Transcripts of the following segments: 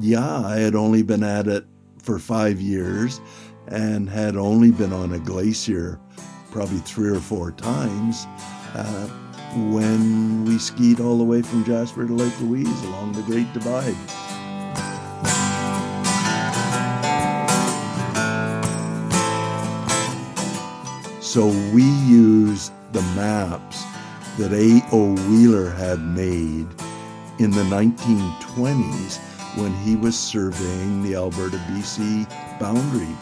yeah, I had only been at it for five years and had only been on a glacier probably three or four times uh, when we skied all the way from Jasper to Lake Louise along the Great Divide. So we used the maps that A.O. Wheeler had made in the 1920s when he was surveying the Alberta BC boundary.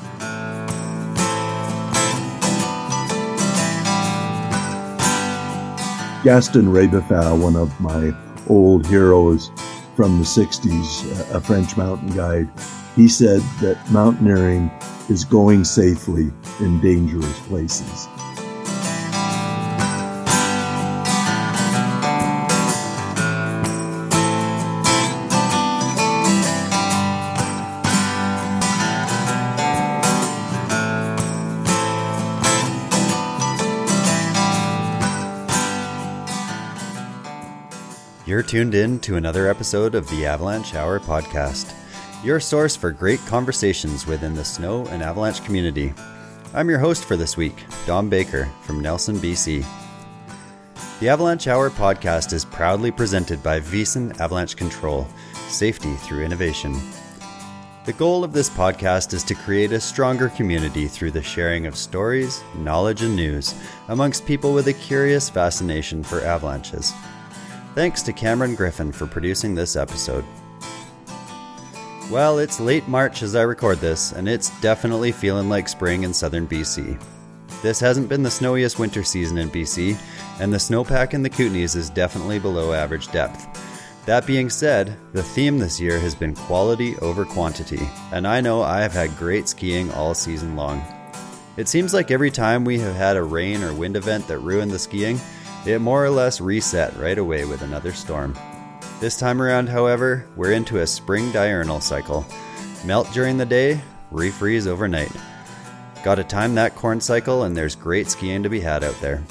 Gaston Rébuffat, one of my old heroes from the 60s, a French mountain guide, he said that mountaineering is going safely in dangerous places. You're tuned in to another episode of the Avalanche Hour podcast, your source for great conversations within the snow and avalanche community. I'm your host for this week, Dom Baker from Nelson, BC. The Avalanche Hour podcast is proudly presented by Wyssen Avalanche Control, safety through innovation. The goal of this podcast is to create a stronger community through the sharing of stories, knowledge, and news amongst people with a curious fascination for avalanches. Thanks to Cameron Griffin for producing this episode. Well, it's late March as I record this, and it's definitely feeling like spring in southern BC. This hasn't been the snowiest winter season in BC, and the snowpack in the Kootenays is definitely below average depth. That being said, the theme this year has been quality over quantity, and I know I have had great skiing all season long. It seems like every time we have had a rain or wind event that ruined the skiing, it more or less reset right away with another storm. This time around, however, we're into a spring diurnal cycle. Melt during the day, refreeze overnight. Gotta time that corn cycle, and there's great skiing to be had out there.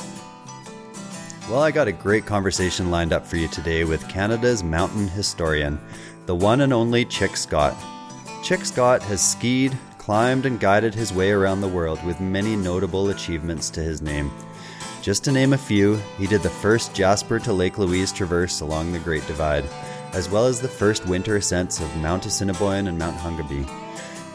Well, I got a great conversation lined up for you today with Canada's mountain historian, the one and only Chic Scott. Chic Scott has skied, climbed, and guided his way around the world with many notable achievements to his name. Just to name a few, he did the first Jasper to Lake Louise traverse along the Great Divide, as well as the first winter ascents of Mount Assiniboine and Mount Hungabee.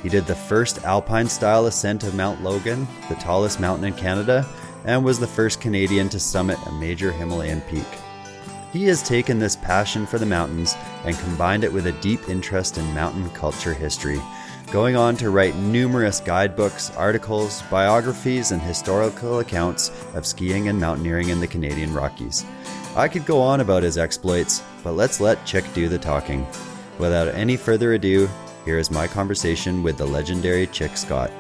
He did the first alpine style ascent of Mount Logan, the tallest mountain in Canada, and was the first Canadian to summit a major Himalayan peak. He has taken this passion for the mountains and combined it with a deep interest in mountain culture history, going on to write numerous guidebooks, articles, biographies, and historical accounts of skiing and mountaineering in the Canadian Rockies. I could go on about his exploits, but let's let Chic do the talking. Without any further ado, here is my conversation with the legendary Chic Scott.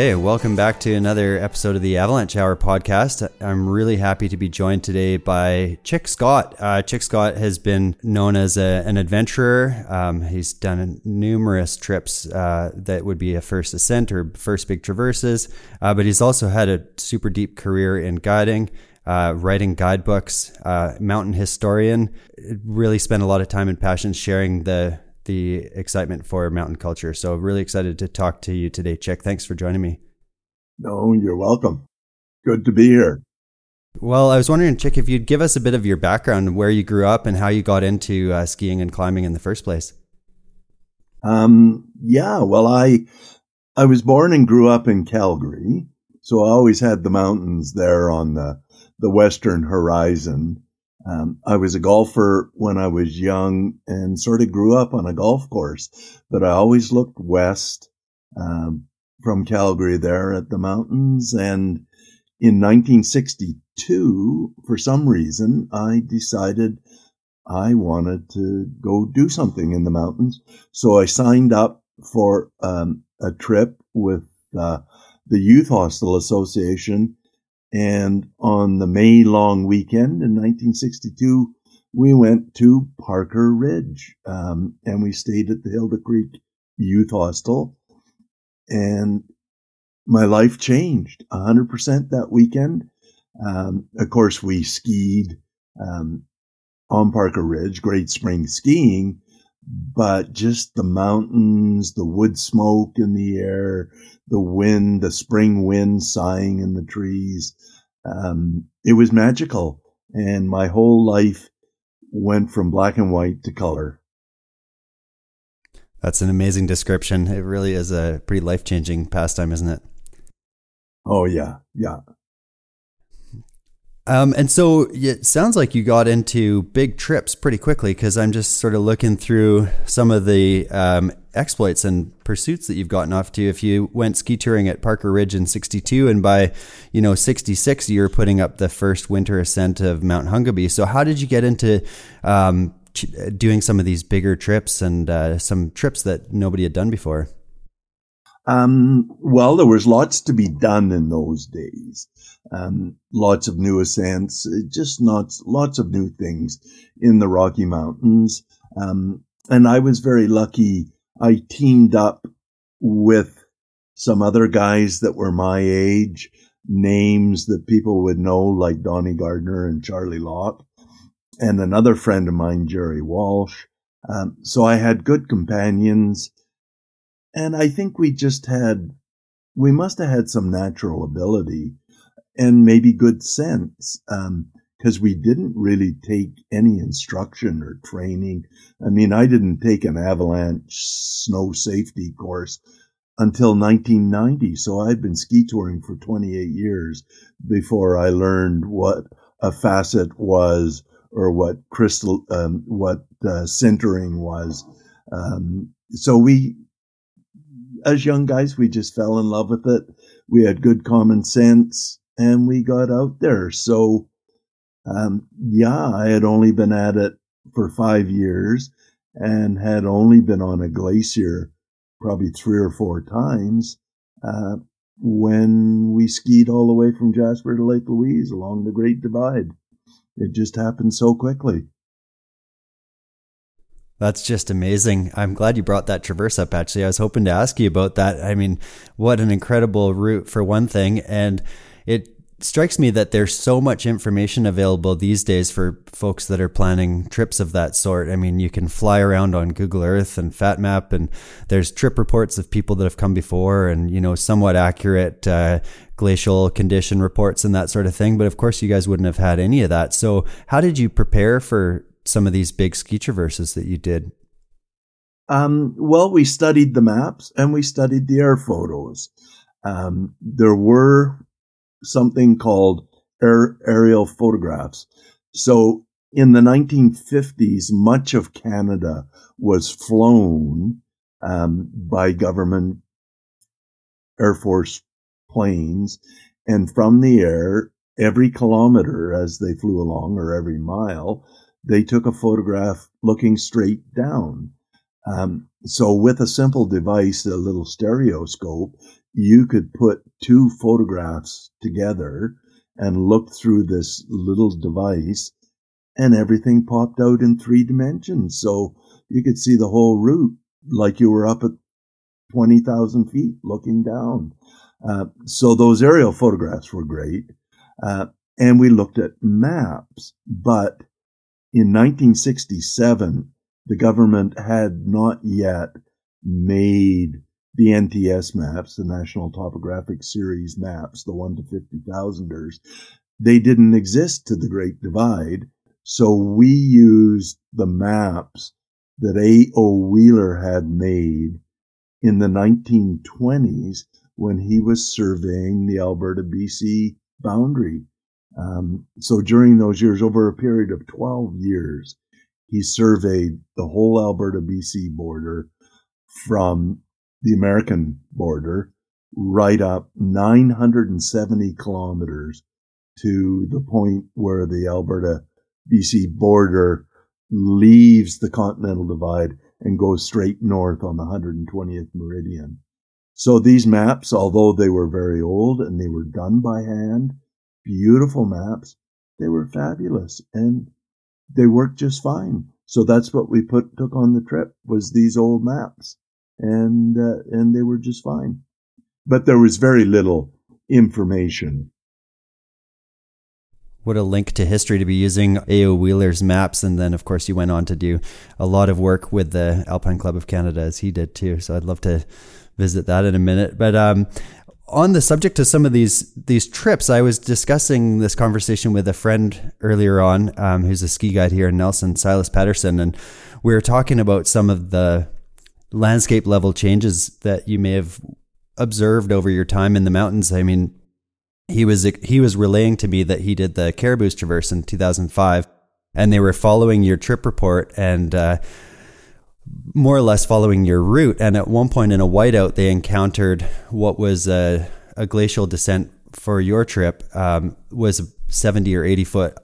Okay, welcome back to another episode of the Avalanche Hour podcast. I'm really happy to be joined today by Chic Scott. Uh, Chic Scott has been known as a, an adventurer. Um, he's done numerous trips uh, that would be a first ascent or first big traverses, uh, but he's also had a super deep career in guiding. Uh, writing guidebooks, uh, mountain historian, really spent a lot of time and passion sharing the the excitement for mountain culture. So really excited to talk to you today, Chic. Thanks for joining me. No, you're welcome. Good to be here. Well, I was wondering, Chic, if you'd give us a bit of your background, where you grew up, and how you got into uh, skiing and climbing in the first place. Um, yeah, well, I I was born and grew up in Calgary, so I always had the mountains there on the the western horizon. Um, I was a golfer when I was young and sort of grew up on a golf course, but I always looked west um, from Calgary there at the mountains. And in 1962, for some reason, I decided I wanted to go do something in the mountains. So I signed up for um, a trip with uh, the Youth Hostel Association And on the May long weekend in 1962, we went to Parker Ridge um, and we stayed at the Hilda Creek Youth Hostel. And my life changed 100% that weekend. Um, of course, we skied um, on Parker Ridge, Great Spring skiing, but just the mountains, the wood smoke in the air, the wind, the spring wind sighing in the trees. Um, it was magical. And my whole life went from black and white to color. That's an amazing description. It really is a pretty life changing pastime, isn't it? Oh, yeah. Yeah. Um, and so it sounds like you got into big trips pretty quickly because I'm just sort of looking through some of the um, exploits and pursuits that you've gotten off to. If you went ski touring at Parker Ridge in '62, and by you know '66 you were putting up the first winter ascent of Mount Hungabee. So how did you get into um, doing some of these bigger trips and uh, some trips that nobody had done before? Um, well, there was lots to be done in those days. Um, lots of new ascents, uh, just not lots of new things in the Rocky Mountains. Um, and I was very lucky. I teamed up with some other guys that were my age, names that people would know, like Donnie Gardner and Charlie Locke, and another friend of mine, Jerry Walsh. Um, so I had good companions and I think we just had, we must have had some natural ability and maybe good sense. Um, because we didn't really take any instruction or training. I mean, I didn't take an avalanche snow safety course until 1990. So I'd been ski touring for 28 years before I learned what a facet was or what crystal, um, what uh, sintering was. Um, so we, as young guys, we just fell in love with it. We had good common sense and we got out there. So, um, yeah, I had only been at it for five years and had only been on a glacier probably three or four times uh, when we skied all the way from Jasper to Lake Louise along the Great Divide. It just happened so quickly. That's just amazing. I'm glad you brought that traverse up. Actually, I was hoping to ask you about that. I mean, what an incredible route for one thing. And it strikes me that there's so much information available these days for folks that are planning trips of that sort. I mean, you can fly around on Google Earth and FatMap, and there's trip reports of people that have come before, and you know, somewhat accurate uh, glacial condition reports and that sort of thing. But of course, you guys wouldn't have had any of that. So, how did you prepare for some of these big ski traverses that you did? Um, well, we studied the maps and we studied the air photos. Um, there were something called aerial photographs. So in the 1950s, much of Canada was flown um, by government Air Force planes. And from the air, every kilometer as they flew along, or every mile, they took a photograph looking straight down. Um, so with a simple device, a little stereoscope, you could put two photographs together and look through this little device and everything popped out in three dimensions. So you could see the whole route like you were up at 20,000 feet looking down. Uh, so those aerial photographs were great. Uh, and we looked at maps, but in 1967, the government had not yet made the NTS maps, the National Topographic Series maps, the 1 to 50,000ers. They didn't exist to the Great Divide. So we used the maps that A.O. Wheeler had made in the 1920s when he was surveying the Alberta BC boundary. Um, so during those years, over a period of 12 years, he surveyed the whole Alberta BC border from the American border right up 970 kilometers to the point where the Alberta BC border leaves the continental divide and goes straight north on the 120th meridian. So these maps, although they were very old and they were done by hand, beautiful maps. They were fabulous and they worked just fine. So that's what we put took on the trip was these old maps, and uh, and they were just fine. But there was very little information. What a link to history to be using A.O. Wheeler's maps. And then, of course, you went on to do a lot of work with the Alpine Club of Canada as he did too. So I'd love to visit that in a minute. But um, on the subject of some of these these trips, I was discussing this conversation with a friend earlier on, um, who's a ski guide here in Nelson, Silas Patterson, and we were talking about some of the landscape level changes that you may have observed over your time in the mountains. I mean, he was he was relaying to me that he did the Cariboos Traverse in 2005, and they were following your trip report and. Uh, more or less following your route. And at one point in a whiteout, they encountered what was a, a glacial descent for your trip um, was 70 or 80 foot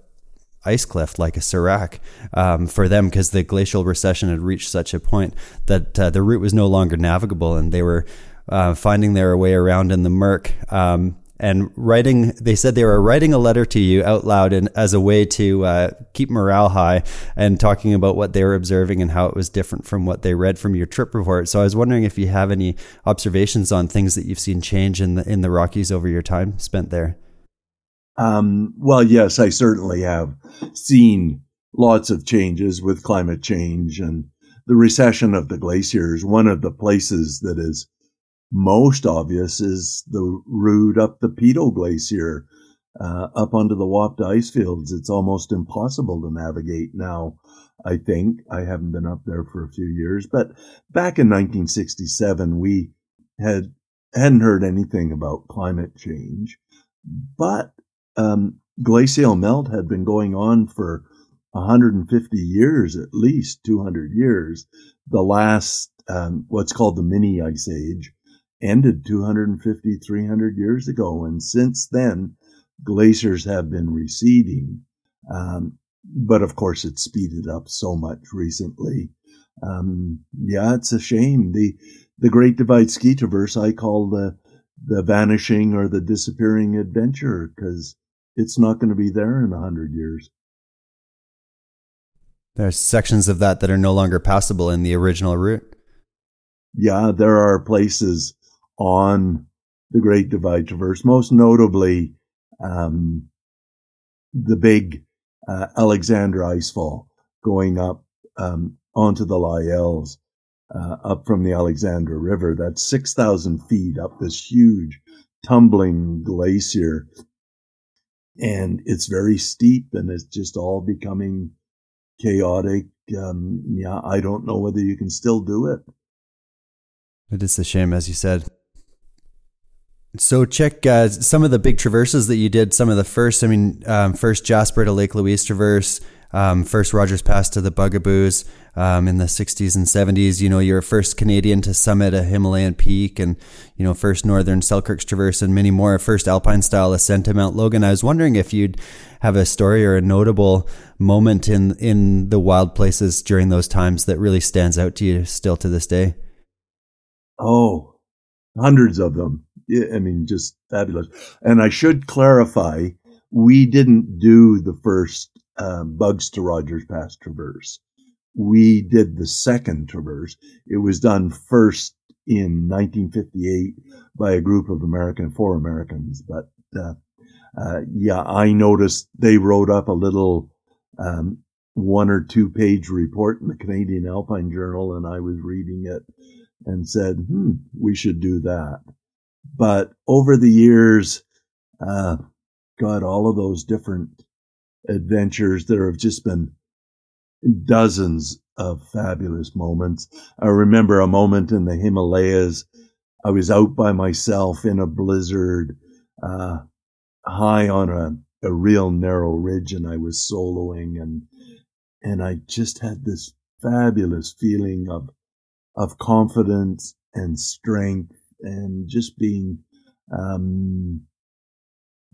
ice cliff like a serac um, for them because the glacial recession had reached such a point that uh, the route was no longer navigable and they were uh, finding their way around in the murk. Um, and writing they said they were writing a letter to you out loud and as a way to uh, keep morale high and talking about what they were observing and how it was different from what they read from your trip report so i was wondering if you have any observations on things that you've seen change in the in the rockies over your time spent there um, well yes i certainly have seen lots of changes with climate change and the recession of the glaciers one of the places that is most obvious is the route up the Peyto Glacier, uh, up onto the Wapta ice fields. It's almost impossible to navigate now. I think I haven't been up there for a few years, but back in 1967, we had hadn't heard anything about climate change, but um, glacial melt had been going on for 150 years, at least 200 years. The last, um, what's called the mini ice age, ended 250, 300 years ago. And since then, glaciers have been receding. Um, but of course, it's speeded up so much recently. Um, yeah, it's a shame. The, the Great Divide Ski Traverse I call the, the vanishing or the disappearing adventure because it's not going to be there in a hundred years. There's sections of that that are no longer passable in the original route. Yeah, there are places on the Great Divide Traverse, most notably um, the big uh, Alexandra Icefall going up um, onto the Lyells, uh, up from the Alexandra River. That's 6,000 feet up this huge tumbling glacier. And it's very steep and it's just all becoming chaotic. Um, yeah, I don't know whether you can still do it. It is a shame, as you said. So check uh, some of the big traverses that you did. Some of the first, I mean, um, first Jasper to Lake Louise traverse, um, first Rogers Pass to the Bugaboos um, in the 60s and 70s. You know, you're first Canadian to summit a Himalayan peak, and you know, first Northern Selkirk's traverse, and many more. First Alpine style ascent to Mount Logan. I was wondering if you'd have a story or a notable moment in in the wild places during those times that really stands out to you still to this day. Oh, hundreds of them. I mean, just fabulous. And I should clarify, we didn't do the first uh, Bugs to Rogers Pass traverse. We did the second traverse. It was done first in 1958 by a group of American, four Americans. But uh, uh, yeah, I noticed they wrote up a little um, one or two page report in the Canadian Alpine Journal, and I was reading it and said, hmm, we should do that. But over the years, uh, God, all of those different adventures, there have just been dozens of fabulous moments. I remember a moment in the Himalayas. I was out by myself in a blizzard, uh, high on a, a real narrow ridge and I was soloing and, and I just had this fabulous feeling of, of confidence and strength and just being um,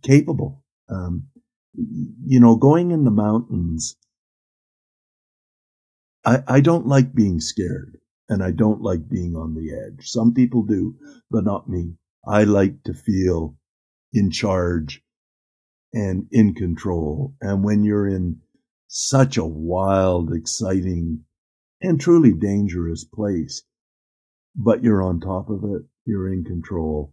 capable. Um, you know, going in the mountains, I, I don't like being scared and I don't like being on the edge. Some people do, but not me. I like to feel in charge and in control. And when you're in such a wild, exciting, and truly dangerous place, but you're on top of it, you're in control.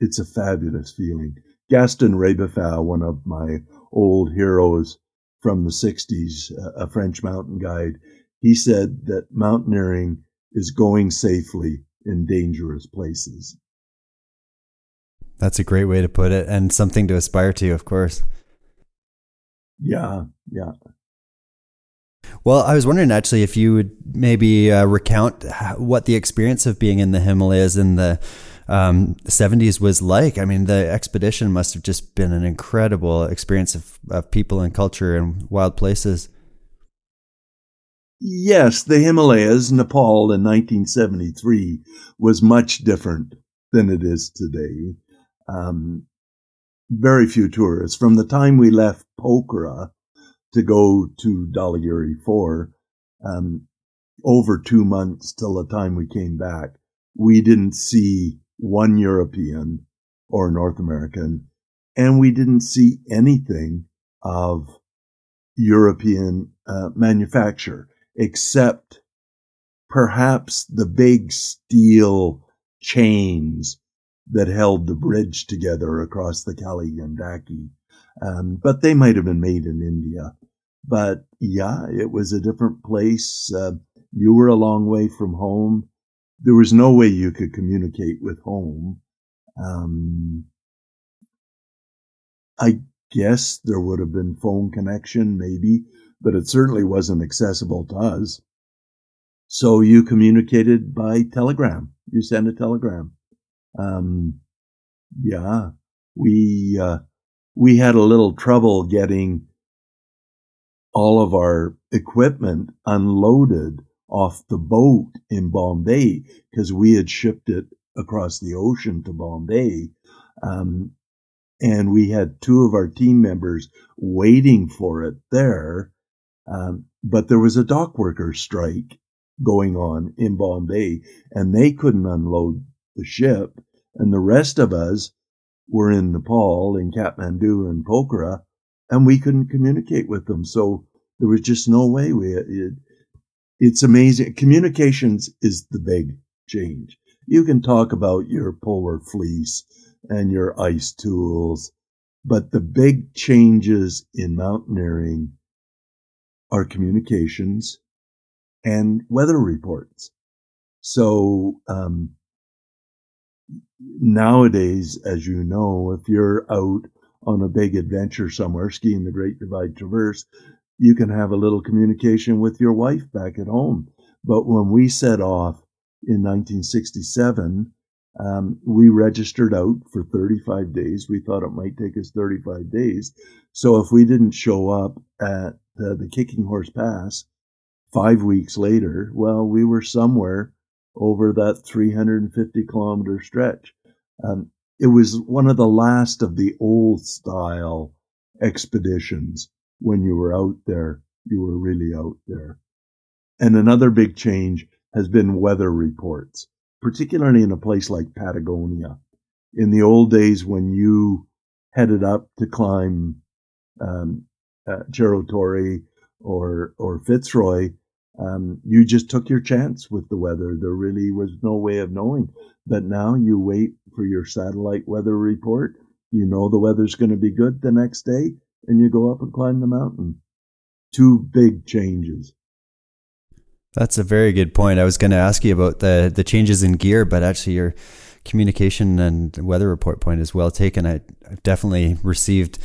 It's a fabulous feeling. Gaston Rébuffat, one of my old heroes from the 60s, a French mountain guide, he said that mountaineering is going safely in dangerous places. That's a great way to put it, and something to aspire to, of course. Yeah, yeah. Well, I was wondering actually if you would maybe uh, recount what the experience of being in the Himalayas in the um, 70s was like. I mean, the expedition must have just been an incredible experience of, of people and culture and wild places. Yes, the Himalayas, Nepal in 1973 was much different than it is today. Um, very few tourists. From the time we left Pokhara to go to Dhaulagiri 4, um, over two months till the time we came back, we didn't see one European or North American, and we didn't see anything of European uh, manufacture except perhaps the big steel chains that held the bridge together across the Kali Gandaki. Um, but they might have been made in India. But yeah, it was a different place. Uh, you were a long way from home. There was no way you could communicate with home. Um, I guess there would have been phone connection, maybe, but it certainly wasn't accessible to us. So you communicated by telegram. You send a telegram. Um, yeah, we uh, we had a little trouble getting all of our equipment unloaded off the boat in Bombay because we had shipped it across the ocean to Bombay. Um, and we had two of our team members waiting for it there. Um, but there was a dock worker strike going on in Bombay and they couldn't unload the ship. And the rest of us were in Nepal, in Kathmandu and Pokhara, and we couldn't communicate with them. So there was just no way we, it, it's amazing. Communications is the big change. You can talk about your polar fleece and your ice tools, but the big changes in mountaineering are communications and weather reports. So, um, nowadays, as you know, if you're out on a big adventure somewhere, skiing the Great Divide Traverse, you can have a little communication with your wife back at home. But when we set off in 1967, um, we registered out for 35 days. We thought it might take us 35 days. So if we didn't show up at uh, the Kicking Horse Pass five weeks later, well, we were somewhere over that 350 kilometer stretch. Um, it was one of the last of the old style expeditions. When you were out there, you were really out there. And another big change has been weather reports, particularly in a place like Patagonia. In the old days, when you headed up to climb um, uh, Cerro Torre or or Fitzroy, um, you just took your chance with the weather. There really was no way of knowing. But now you wait for your satellite weather report. You know the weather's going to be good the next day, and you go up and climb the mountain. Two big changes. That's a very good point. I was going to ask you about the the changes in gear, but actually your communication and weather report point is well taken. I, I've definitely received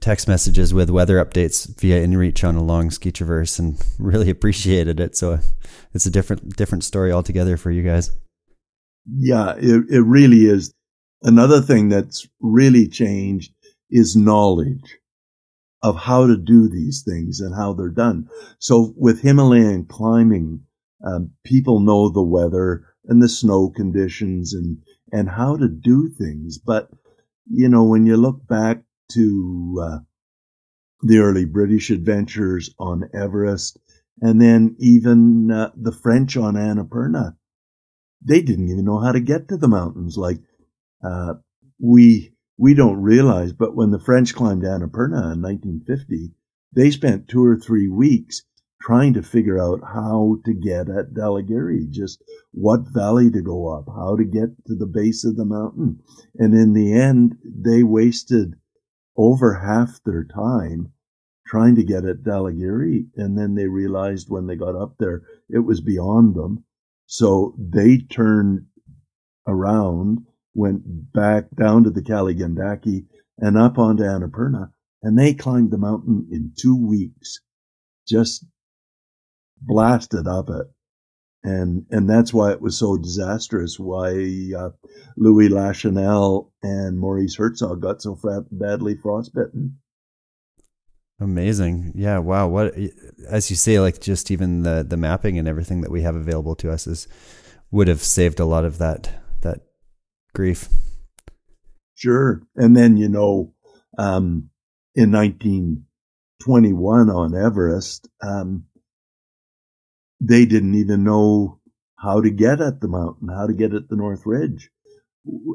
text messages with weather updates via InReach on a long ski traverse and really appreciated it. So it's a different different story altogether for you guys. Yeah, it, it really is. Another thing that's really changed is knowledge of how to do these things and how they're done. So with Himalayan climbing, um, people know the weather and the snow conditions and, and how to do things. But, you know, when you look back to uh, the early British adventures on Everest, and then even uh, the French on Annapurna. They didn't even know how to get to the mountains. Like uh, we we don't realize, but when the French climbed Annapurna in 1950, they spent two or three weeks trying to figure out how to get at Dhaulagiri, just what valley to go up, how to get to the base of the mountain. And in the end, they wasted over half their time trying to get at Dhaulagiri. And then they realized when they got up there, it was beyond them. So they turned around, went back down to the Kaligandaki and up onto Annapurna, and they climbed the mountain in two weeks. Just blasted up it. And, and that's why it was so disastrous, why uh, Louis Lachenal and Maurice Herzog got so badly frostbitten. Amazing. Yeah. Wow. What, as you say, like just even the, the mapping and everything that we have available to us is, would have saved a lot of that grief. Sure. And then, you know, um, in 1921 on Everest, um, they didn't even know how to get at the mountain, how to get at the North Ridge.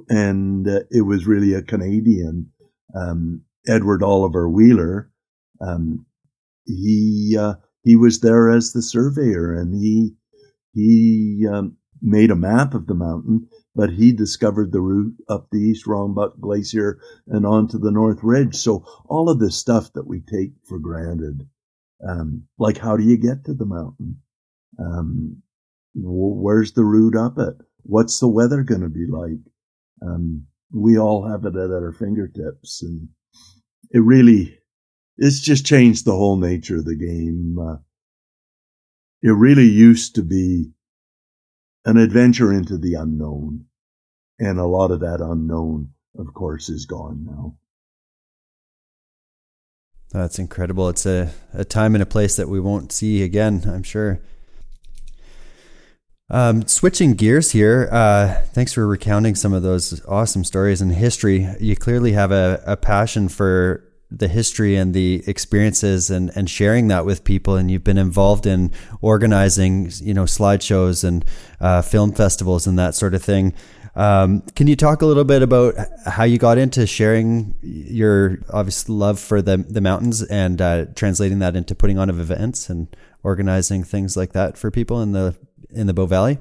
And uh, it was really a Canadian, um, Edward Oliver Wheeler. Um, he, uh, he was there as the surveyor and he, he, um, made a map of the mountain, but he discovered the route up the East Rongbuk Glacier and onto the North Ridge. So all of this stuff that we take for granted, um, like how do you get to the mountain? Um, where's the route up it? What's the weather going to be like? Um, we all have it at our fingertips, and it really, it's just changed the whole nature of the game. Uh, it really used to be an adventure into the unknown, and a lot of that unknown, of course, is gone now. That's incredible. It's a, a time and a place that we won't see again, I'm sure. Um, switching gears here, uh, thanks for recounting some of those awesome stories in history. You clearly have a, a passion for the history and the experiences and, and sharing that with people. And you've been involved in organizing, you know, slideshows and uh, film festivals and that sort of thing. Um, can you talk a little bit about how you got into sharing your obvious love for the the mountains and uh, translating that into putting on of events and organizing things like that for people in the in the Bow Valley?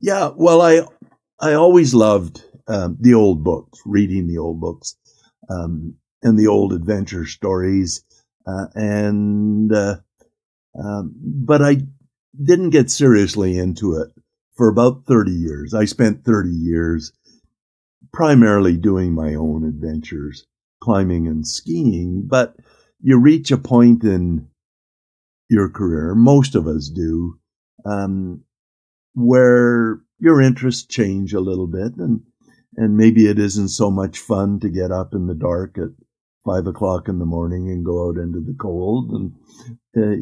Yeah, well, I I always loved um, the old books, reading the old books, um, and the old adventure stories, uh, and uh, um, but I didn't get seriously into it for about thirty years. I spent thirty years primarily doing my own adventures, climbing and skiing. But you reach a point in your career, most of us do, um, where your interests change a little bit and and maybe it isn't so much fun to get up in the dark at five o'clock in the morning and go out into the cold. And uh,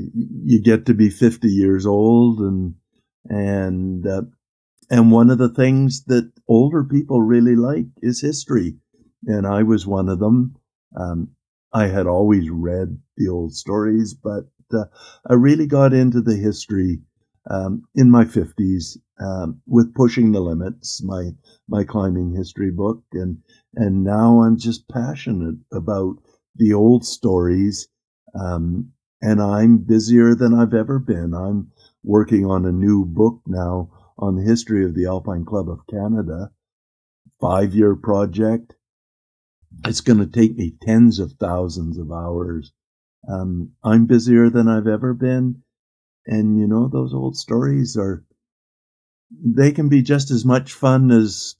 you get to be 50 years old and and uh, and one of the things that older people really like is history. And i was one of them. Um, i had always read the old stories but uh, i really got into the history um, in my 50s um, with Pushing the Limits, my my climbing history book, and and now I'm just passionate about the old stories, um, and I'm busier than I've ever been. I'm working on a new book now on the history of the Alpine Club of Canada, five year project. It's going to take me tens of thousands of hours. Um, I'm busier than I've ever been and you know, those old stories are, they can be just as much fun as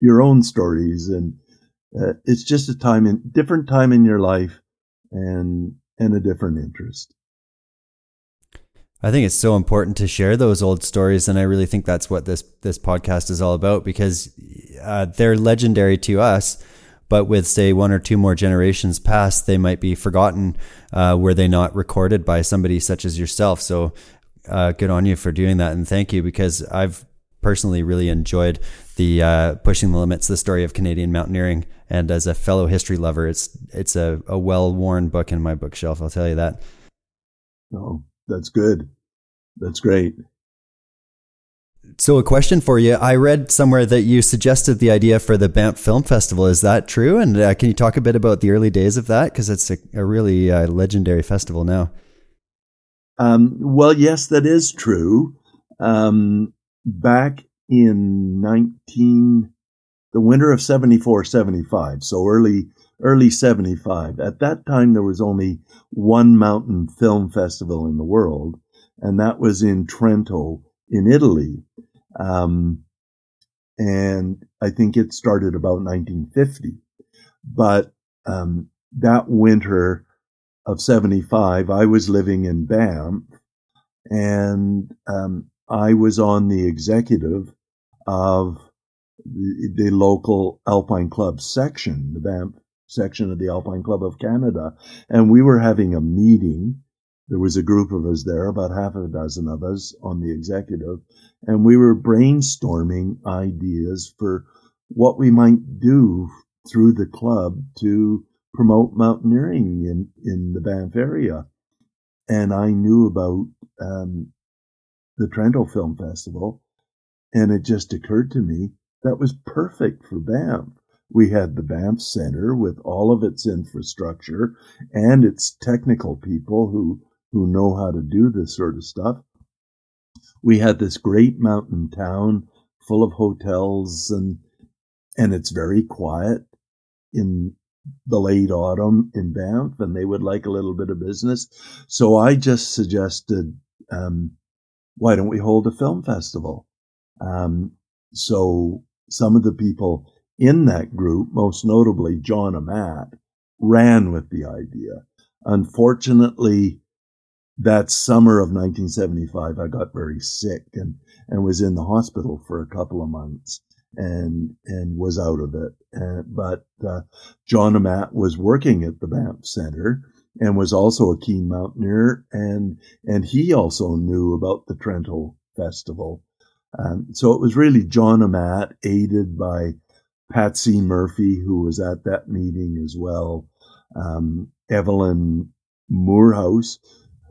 your own stories. And uh, it's just a time in, different time in your life and, and a different interest. I think it's so important to share those old stories, and I really think that's what this this podcast is all about because uh, they're legendary to us, but with say one or two more generations past, they might be forgotten uh, were they not recorded by somebody such as yourself. So uh, good on you for doing that, and thank you because I've personally really enjoyed the uh, pushing the limits, the story of Canadian mountaineering, and as a fellow history lover, it's it's a, a well worn book in my bookshelf. I'll tell you that. Oh, that's good. That's great So, a question for you. I read somewhere that you suggested the idea for the Banff Film Festival. Is that true? And uh, can you talk a bit about the early days of that? Because it's a, a really uh, legendary festival now. Um, well, yes, that is true. Um, back in 19, the winter of 74, 75, so early, early 75. At that time, there was only one mountain film festival in the world, and that was in Trento in Italy. Um, and I think it started about 1950. But um, that winter of 75, I was living in Banff and um, I was on the executive of the, the, local Alpine Club section, the Banff section of the Alpine Club of Canada. And we were having a meeting there was a group of us there, about half a dozen of us on the executive, and we were brainstorming ideas for what we might do through the club to promote mountaineering in, in the Banff area. And I knew about um, the Trento Film Festival, and it just occurred to me that was perfect for Banff. We had the Banff Center with all of its infrastructure and its technical people who who know how to do this sort of stuff. We had this great mountain town full of hotels and and it's very quiet in the late autumn in Banff, and they would like a little bit of business. So I just suggested, um, why don't we hold a film festival? Um, so some of the people in that group, most notably John Amat, ran with the idea. Unfortunately, that summer of 1975, I got very sick and, and was in the hospital for a couple of months and and was out of it. Uh, but uh, John Amat was working at the Banff Center and was also a keen mountaineer, and and he also knew about the Trento Festival. Um, so it was really John Amat, aided by Patsy Murphy, who was at that meeting as well, um, Evelyn Moorhouse,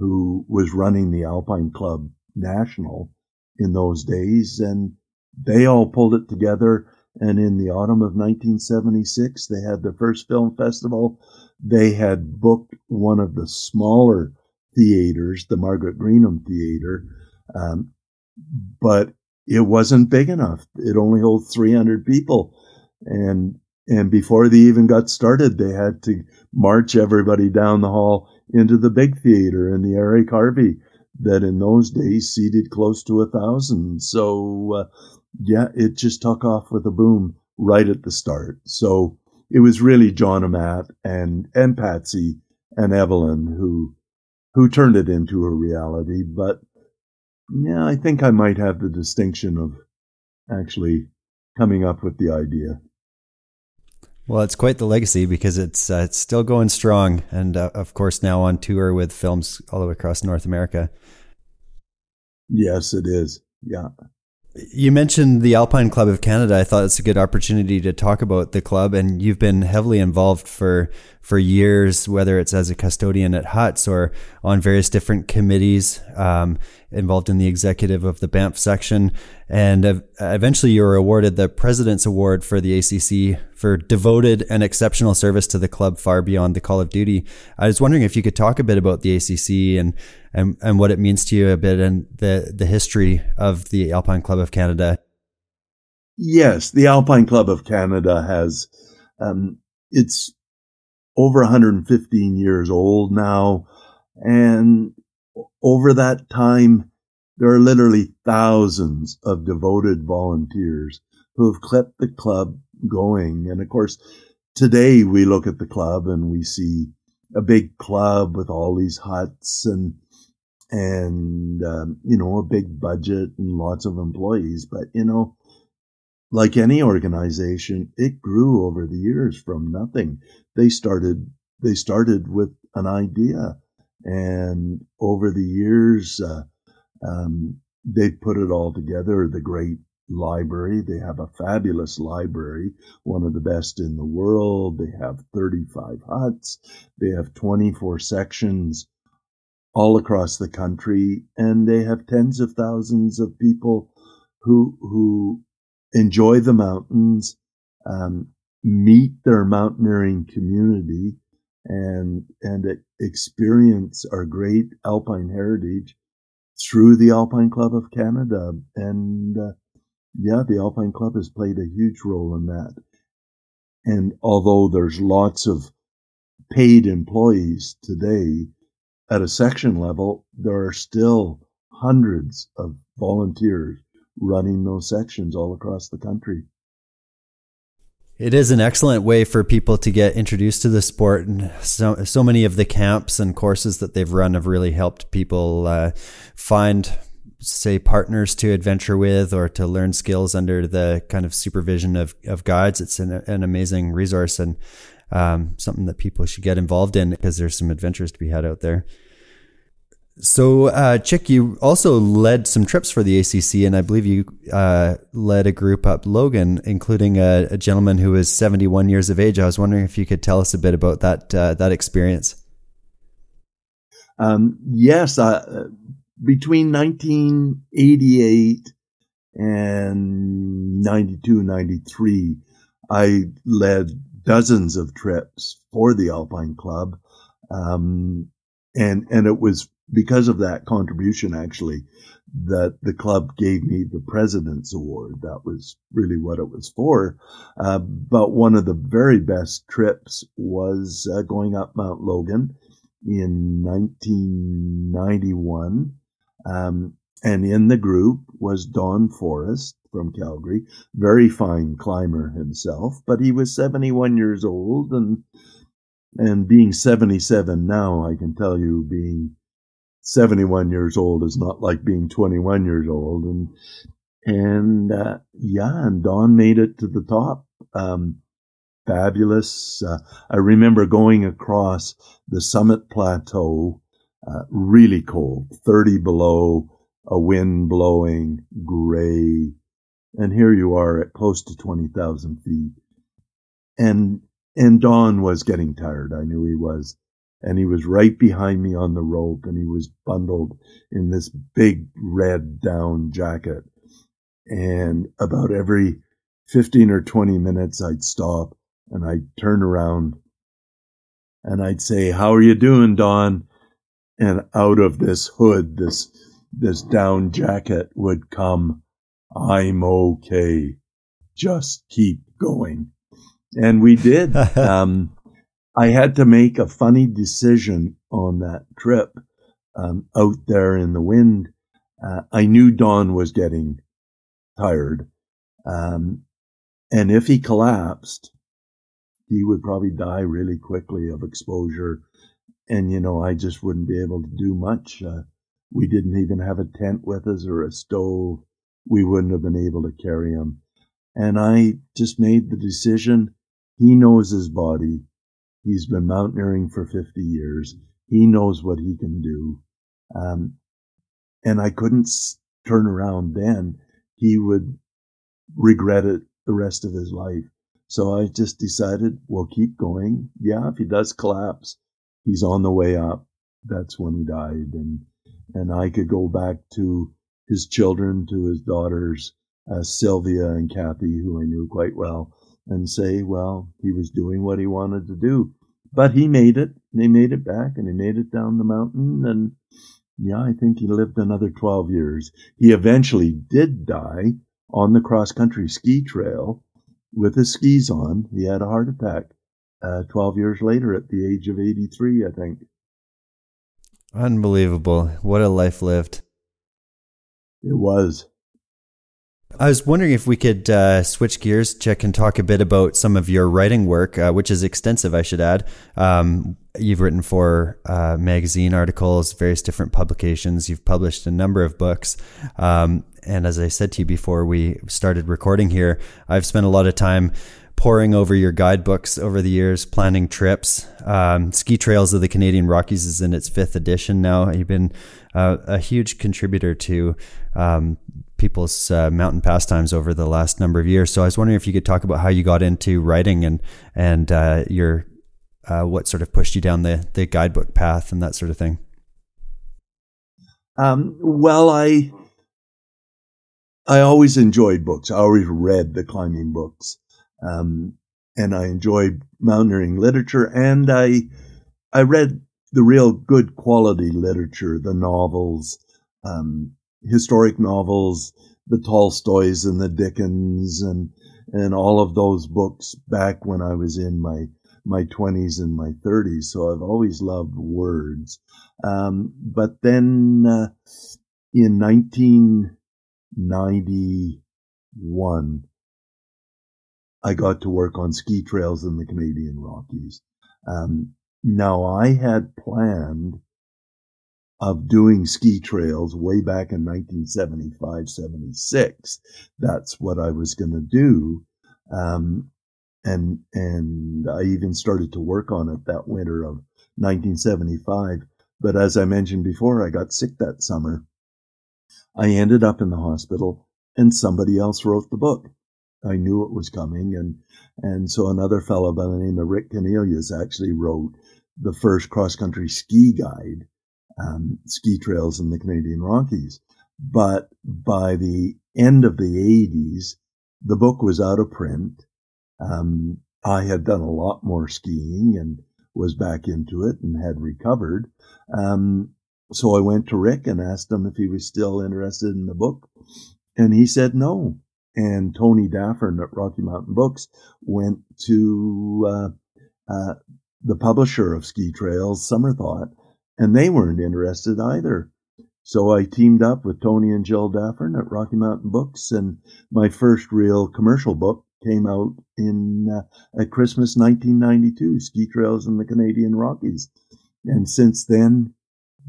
who was running the Alpine Club National in those days. And they all pulled it together. And in the autumn of 1976, they had the first film festival. They had booked one of the smaller theaters, the Margaret Greenham Theater, um, but it wasn't big enough. It only holds 300 people. And and before they even got started, they had to march everybody down the hall into the big theater in the Eric Harvie that in those days seated close to a thousand. So, uh, yeah, it just took off with a boom right at the start. So it was really John Amat and, and Patsy and Evelyn who, who turned it into a reality. But yeah, I think I might have the distinction of actually coming up with the idea. Well, it's quite the legacy because it's uh, it's still going strong, and uh, of course now on tour with films all the way across North America. Yes, it is. Yeah. You mentioned the Alpine Club of Canada. I thought it's a good opportunity to talk about the club, and you've been heavily involved for for years, whether it's as a custodian at Huts or on various different committees, um, involved in the executive of the Banff section, and eventually you were awarded the President's Award for the ACC for devoted and exceptional service to the club far beyond the call of duty. I was wondering if you could talk a bit about the ACC and and, and what it means to you a bit and the, the history of the Alpine Club of Canada. Yes, the Alpine Club of Canada has, um, it's over 115 years old now. And over that time, there are literally thousands of devoted volunteers who have kept the club going. And of course, today we look at the club and we see a big club with all these huts and and um, you know a big budget and lots of employees but you know like any organization it grew over the years from nothing. They started they started with an idea and over the years uh, um, they put it all together. The great library they have a fabulous library one of the best in the world. They have 35 huts. They have 24 sections all across the country, and they have tens of thousands of people who who enjoy the mountains, um, meet their mountaineering community, and and experience our great alpine heritage through the Alpine Club of Canada. And uh, yeah, the Alpine Club has played a huge role in that. And although there's lots of paid employees today at a section level, there are still hundreds of volunteers running those sections all across the country. It is an excellent way for people to get introduced to the sport, and so so many of the camps and courses that they've run have really helped people uh, find, say, partners to adventure with or to learn skills under the kind of supervision of of guides. It's an, an amazing resource and um, something that people should get involved in because there's some adventures to be had out there. So, uh, Chic, you also led some trips for the ACC, and I believe you uh, led a group up Logan, including a, a, gentleman who was 71 years of age. I was wondering if you could tell us a bit about that uh, that experience. Um, yes, uh, between 1988 and 92, 93, I led dozens of trips for the Alpine Club. Um, and, and it was because of that contribution, actually, that the club gave me the President's Award. That was really what it was for. Uh, but one of the very best trips was uh, going up Mount Logan in 1991. Um, and in the group was Don Forest from Calgary, very fine climber himself, but he was 71 years old and and being 77 now, I can tell you being 71 years old is not like being 21 years old. And, and, uh, yeah, and Don made it to the top. Um, fabulous. Uh, I remember going across the summit plateau, uh, really cold, 30 below, a wind blowing, gray. And here you are at close to 20,000 feet. And, and Don was getting tired. I knew he was and he was right behind me on the rope and he was bundled in this big red down jacket. And about every 15 or 20 minutes, I'd stop and I'd turn around and I'd say, how are you doing, Don? And out of this hood, this, this down jacket would come, I'm okay. Just keep going. And we did. um, I had to make a funny decision on that trip um, out there in the wind. Uh, I knew Don was getting tired. Um, and if he collapsed, he would probably die really quickly of exposure. And, you know, I just wouldn't be able to do much. Uh, we didn't even have a tent with us or a stove. We wouldn't have been able to carry him. And I just made the decision. He knows his body. He's been mountaineering for 50 years. He knows what he can do. Um, and I couldn't turn around then. He would regret it the rest of his life. So I just decided, we'll keep going. Yeah, if he does collapse, he's on the way up. That's when he died. And, and I could go back to his children, to his daughters, uh, Sylvia and Kathy, who I knew quite well, and say, well, he was doing what he wanted to do. But he made it. They made it back and he made it down the mountain. And yeah, I think he lived another 12 years. He eventually did die on the cross country ski trail with his skis on. He had a heart attack uh, 12 years later at the age of 83, I think. Unbelievable. What a life lived. It was. I was wondering if we could uh, switch gears, Chic, and talk a bit about some of your writing work, uh, which is extensive, I should add. Um, you've written for uh, magazine articles, various different publications. You've published a number of books. Um, and as I said to you before we started recording here, I've spent a lot of time poring over your guidebooks over the years, planning trips. Um, Ski Trails of the Canadian Rockies is in its fifth edition now. You've been uh, a huge contributor to um, people's uh, mountain pastimes over the last number of years. So I was wondering if you could talk about how you got into writing and and uh, your uh, what sort of pushed you down the the guidebook path and that sort of thing. Um, well, I I always enjoyed books. I always read the climbing books. Um, and I enjoyed mountaineering literature and I, I read the real good quality literature, the novels, um, historic novels, the Tolstoys and the Dickens and, and all of those books back when I was in my, my twenties and my thirties. So I've always loved words. Um, but then, uh, in 1991, I got to work on ski trails in the Canadian Rockies. Um, now I had planned of doing ski trails way back in 1975, 76. That's what I was going to do. Um, and, and I even started to work on it that winter of 1975. But as I mentioned before, I got sick that summer. I ended up in the hospital and somebody else wrote the book. I knew it was coming. And, and so another fellow by the name of Rick Cornelius actually wrote the first cross country ski guide, um, ski trails in the Canadian Rockies. But by the end of the 80s, the book was out of print. Um, I had done a lot more skiing and was back into it and had recovered. Um, so I went to Rick and asked him if he was still interested in the book. And he said no and Tony Daffern at Rocky Mountain Books went to uh, uh, the publisher of Ski Trails, Summerthought, and they weren't interested either. So I teamed up with Tony and Jill Daffern at Rocky Mountain Books, and my first real commercial book came out in uh, at Christmas 1992, Ski Trails in the Canadian Rockies. And since then,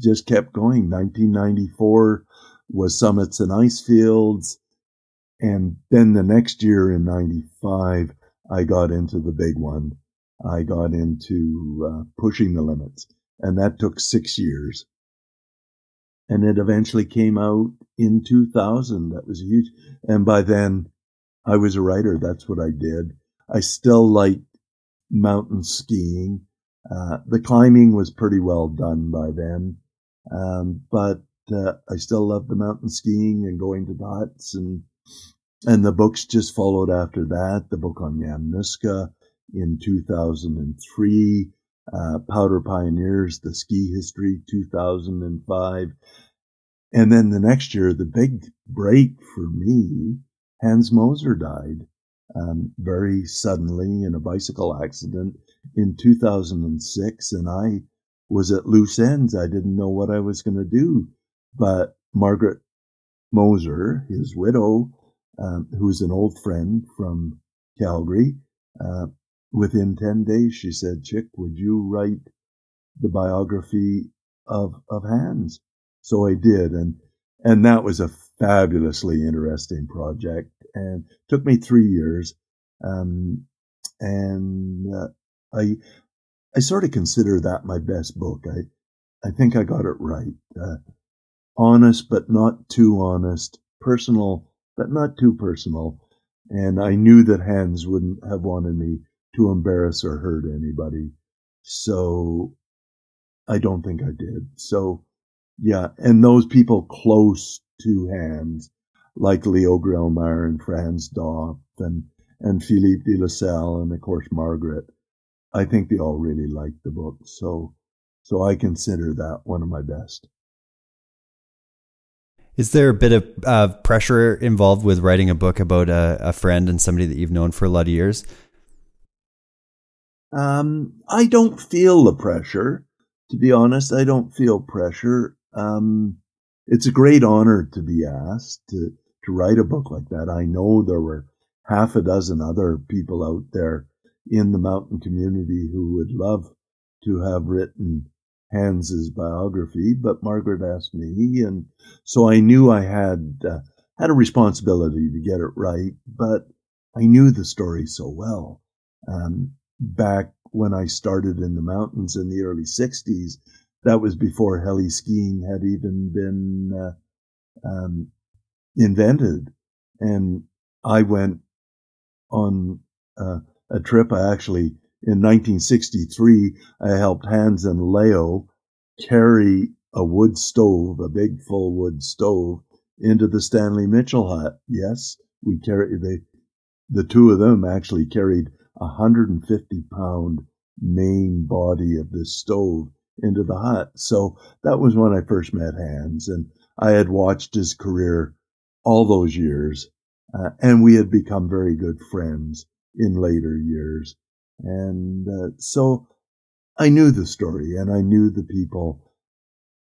just kept going. 1994 was Summits and Icefields. And then the next year in 95, I got into the big one. I got into uh, pushing the limits. And that took six years. And it eventually came out in 2000. That was huge. And by then, I was a writer. That's what I did. I still like mountain skiing. Uh, the climbing was pretty well done by then. Um, but uh, I still love the mountain skiing and going to the huts and and the books just followed after that. The book on Yamnuska in 2003, uh, Powder Pioneers, The Ski History, 2005. And then the next year, the big break for me, Hans Gmoser died um, very suddenly in a bicycle accident in 2006. And I was at loose ends. I didn't know what I was going to do. But Margaret Gmoser, his widow, um, who's an old friend from Calgary. Uh, within 10 days, she said, Chic, would you write the biography of, of Hans? So I did. And, and that was a fabulously interesting project and took me three years. Um, and uh, I, I sort of consider that my best book. I, I think I got it right. Uh, honest, but not too honest, personal but not too personal. And I knew that Hans wouldn't have wanted me to embarrass or hurt anybody. So I don't think I did. So yeah. And those people close to Hans, like Leo Grillmair and Franz Dopf and, and Philippe Delesalle and of course Margaret, I think they all really liked the book. So, so I consider that one of my best. Is there a bit of uh, pressure involved with writing a book about a, a, friend and somebody that you've known for a lot of years? Um, I don't feel the pressure. To be honest, I don't feel pressure. Um, it's a great honor to be asked to, to write a book like that. I know there were half a dozen other people out there in the mountain community who would love to have written Hans's biography, but Margaret asked me, and so I knew I had uh, had a responsibility to get it right. But I knew the story so well. Um, back when I started in the mountains in the early '60s, that was before heli skiing had even been uh, um, invented, and I went on uh, a trip. I actually in 1963, I helped Hans and Leo carry a wood stove, a big full wood stove, into the Stanley Mitchell hut. Yes, we carried, they the two of them actually carried 150 pound main body of this stove into the hut. So that was when I first met Hans, and I had watched his career all those years, uh, and we had become very good friends in later years. And uh, so I knew the story, and I knew the people,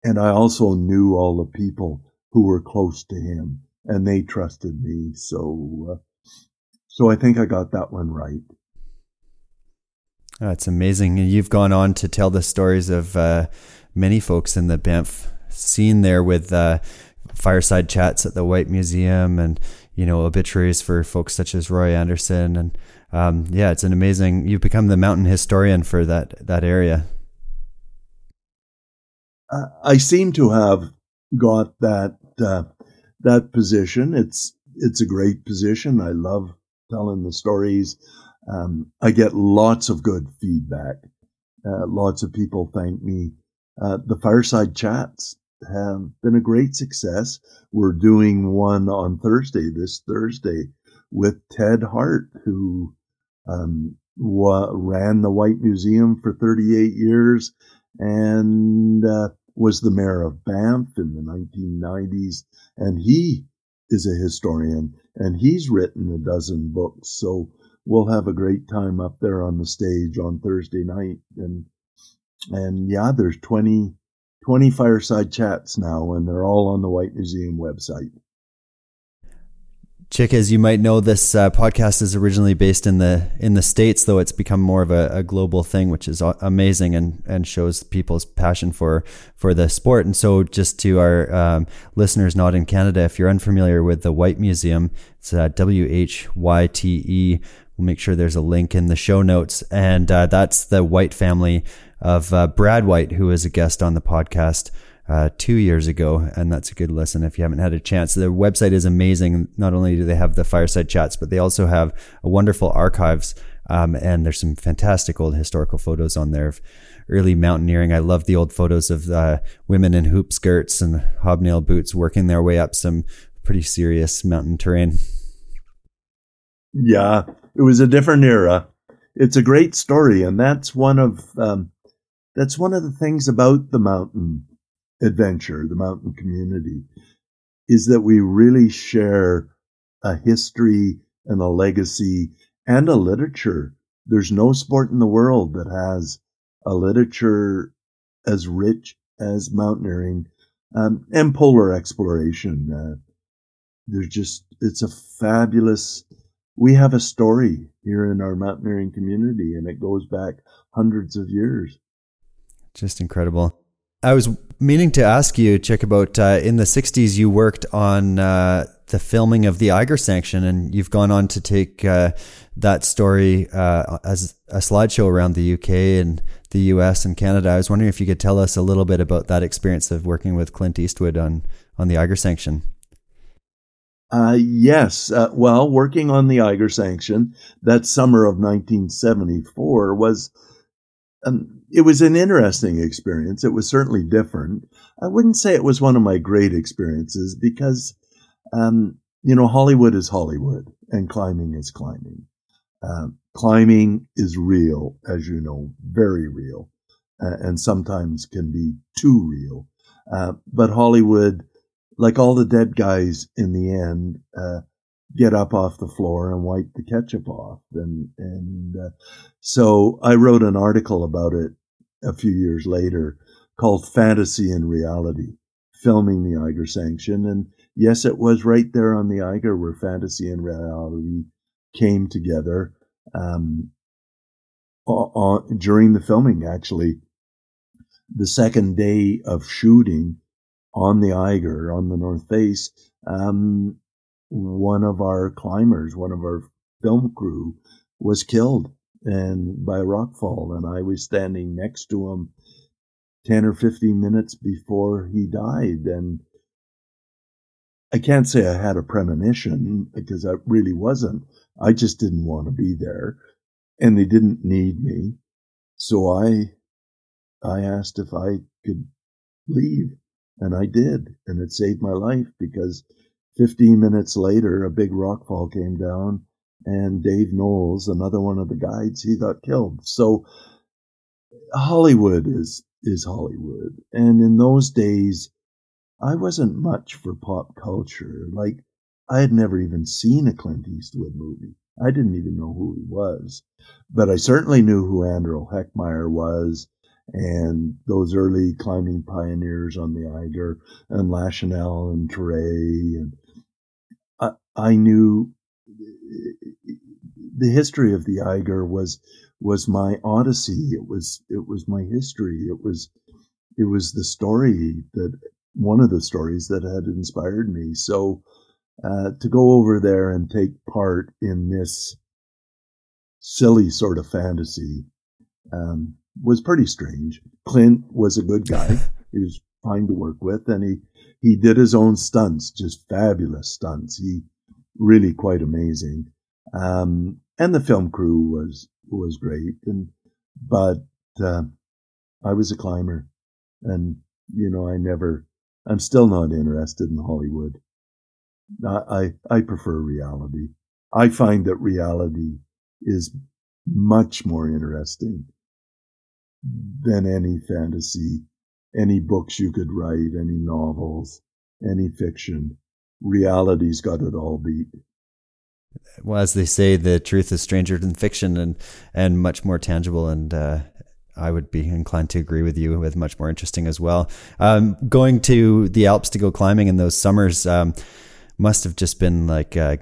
and I also knew all the people who were close to him, and they trusted me. So, uh, so I think I got that one right. That's amazing. And you've gone on to tell the stories of uh, many folks in the Banff scene there with uh, fireside chats at the Whyte Museum and, you know, obituaries for folks such as Roy Anderson. And um, yeah, it's an amazing, you've become the mountain historian for that, that area. I seem to have got that, uh, that position. It's, it's a great position. I love telling the stories um, I get lots of good feedback. Uh, lots of people thank me. Uh, the fireside chats have been a great success. We're doing one on Thursday, this Thursday, with Ted Hart, who um, wa- ran the Whyte Museum for 38 years and uh, was the mayor of Banff in the 1990s. And he is a historian and he's written a dozen books. So we'll have a great time up there on the stage on Thursday night. And, and yeah, there's 20, 20 fireside chats now, and they're all on the Whyte Museum website. Chic, as you might know, this uh, podcast is originally based in the in the states, though it's become more of a, a, global thing, which is amazing and and shows people's passion for for the sport. And so, just to our um, listeners not in Canada, if you're unfamiliar with the Whyte Museum, it's uh, W H Y T E We'll make sure there's a link in the show notes. And uh, that's the White family of uh, Brad White, who was a guest on the podcast uh, two years ago. And that's a good listen if you haven't had a chance. Their website is amazing. Not only do they have the fireside chats, but they also have a wonderful archives. Um, and there's some fantastic old historical photos on there of early mountaineering. I love the old photos of uh, women in hoop skirts and hobnail boots working their way up some pretty serious mountain terrain. Yeah, it was a different era. It's a great story, and that's one of um, that's one of the things about the mountain adventure, the mountain community, is that we really share a history and a legacy and a literature. There's no sport in the world that has a literature as rich as mountaineering um, and polar exploration. Uh, there's just it's a fabulous we have a story here in our mountaineering community, and it goes back hundreds of years. Just incredible. I was meaning to ask you, Chic, about uh, in the 60s, you worked on uh, the filming of the Eiger sanction, and you've gone on to take uh, that story uh, as a slideshow around the UK and the US and Canada. I was wondering if you could tell us a little bit about that experience of working with Clint Eastwood on, on the Eiger sanction. Uh, yes. Uh, well, working on the Eiger sanction that summer of 1974 was, um, it was an interesting experience. It was certainly different. I wouldn't say it was one of my great experiences because, um, you know, Hollywood is Hollywood and climbing is climbing. Uh, climbing is real, as you know, very real, uh, and sometimes can be too real. Uh, but Hollywood like all the dead guys in the end, uh, get up off the floor and wipe the ketchup off. And, and, uh, so I wrote an article about it a few years later called Fantasy and Reality, filming the Eiger sanction. And yes, it was right there on the Eiger where fantasy and reality came together. Um, on, during the filming, actually, the second day of shooting, on the Eiger, on the North Face, um, one of our climbers, one of our film crew, was killed and by a rockfall, and I was standing next to him ten or fifteen minutes before he died, and I can't say I had a premonition because I really wasn't. I just didn't want to be there, and they didn't need me, so I I asked if I could leave And I did. And it saved my life because 15 minutes later, a big rockfall came down and Dave Knowles, another one of the guides, he got killed. So Hollywood is, is Hollywood. And in those days, I wasn't much for pop culture. Like, I had never even seen a Clint Eastwood movie. I didn't even know who he was, but I certainly knew who Anderl Heckmair was and those early climbing pioneers on the Eiger and Lachenal and Terray. And I, I knew the history of the Eiger was was my odyssey. It was it was my history. It was it was the story that one of the stories that had inspired me. So uh, to go over there and take part in this silly sort of fantasy um, was pretty strange. Clint was a good guy. he was fine to work with, and he he did his own stunts, just fabulous stunts. He really quite amazing. Um, and the film crew was was great. And but uh, I was a climber, and you know I never. I'm still not interested in Hollywood. I I prefer reality. I find that reality is much more interesting than any fantasy, any books you could write, any novels, any fiction. Reality's got it all beat. Well, as they say, the truth is stranger than fiction, and and much more tangible. And uh, I would be inclined to agree with you with much more interesting as well. Um, going to the Alps to go climbing in those summers um, must have just been like uh,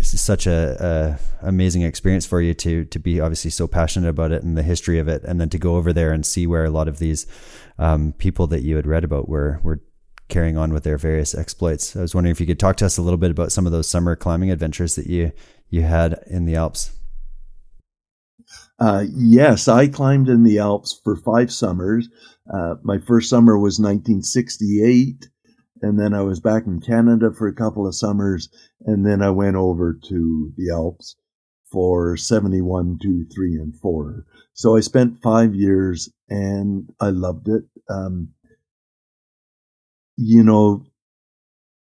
such a, a, amazing experience for you to to be obviously so passionate about it and the history of it, and then to go over there and see where a lot of these um, people that you had read about were were carrying on with their various exploits. I was wondering if you could talk to us a little bit about some of those summer climbing adventures that you you had in the Alps. Uh, yes, I climbed in the Alps for five summers. Uh, my first summer was 1968 and then I was back in Canada for a couple of summers, and then I went over to the Alps for 71, 2, 3, and 4. So I spent five years and I loved it. Um, you know,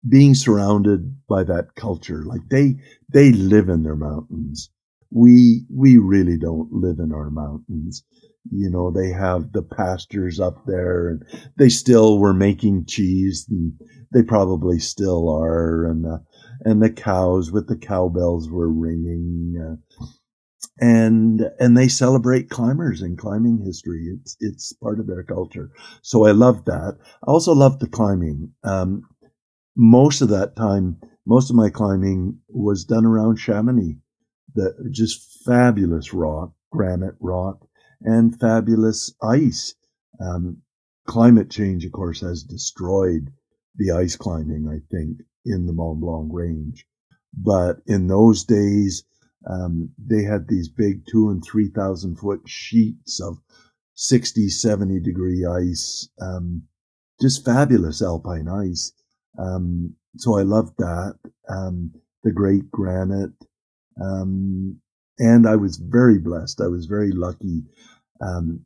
being surrounded by that culture, like they, they live in their mountains. We, we really don't live in our mountains you know they have the pastures up there and they still were making cheese and they probably still are. And the, and the cows with the cowbells were ringing uh, and and they celebrate climbers and climbing history. It's it's part of their culture. So i love that. I also love the climbing. Um, most of that time most of my climbing was done around chamonix. The just fabulous rock granite rock and fabulous ice. Um, climate change, of course, has destroyed the ice climbing, I think, in the Mont Blanc range. But in those days, um, they had these big two and 3,000 foot sheets of 60, 70 degree ice, um, just fabulous alpine ice. Um, so I loved that. Um, the great granite. Um, and I was very blessed. I was very lucky um,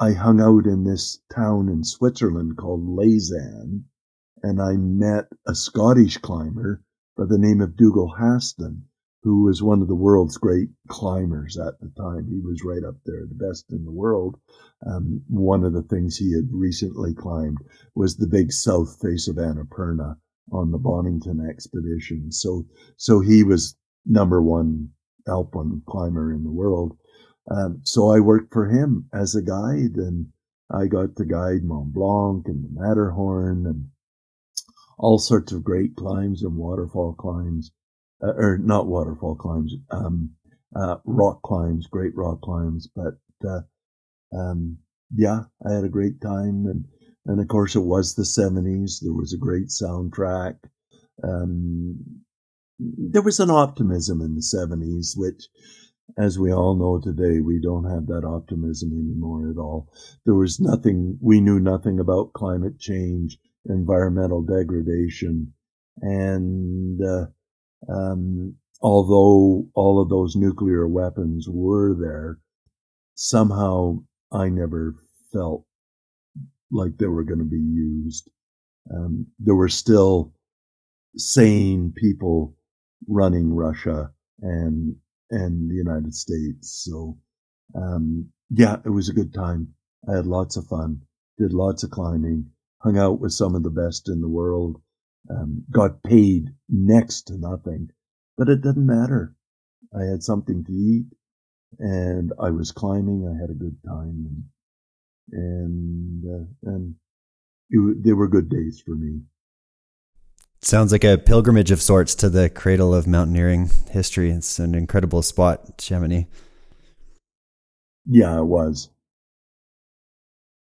I hung out in this town in Switzerland called Leysin, and I met a Scottish climber by the name of Dougal Haston, who was one of the world's great climbers at the time. He was right up there, the best in the world. Um, one of the things he had recently climbed was the big south face of Annapurna on the Bonington expedition. So, so he was number one alpine climber in the world. Um, so I worked for him as a guide and I got to guide Mont Blanc and the Matterhorn and all sorts of great climbs and waterfall climbs, uh, or not waterfall climbs, um, uh, rock climbs, great rock climbs. But, uh, um, yeah, I had a great time. And, and of course it was the seventies. There was a great soundtrack. Um, there was an optimism in the seventies, which, as we all know today, we don't have that optimism anymore at all. There was nothing, we knew nothing about climate change, environmental degradation, and uh, um, although all of those nuclear weapons were there, somehow I never felt like they were going to be used. Um, there were still sane people running Russia and and the United States. So um, yeah, it was a good time. I had lots of fun, did lots of climbing, hung out with some of the best in the world, um, got paid next to nothing, but it didn't matter. I had something to eat and I was climbing. I had a good time and, and, uh, and it, they were good days for me. Sounds like a pilgrimage of sorts to the cradle of mountaineering history. It's an incredible spot, Chamonix. Yeah, it was.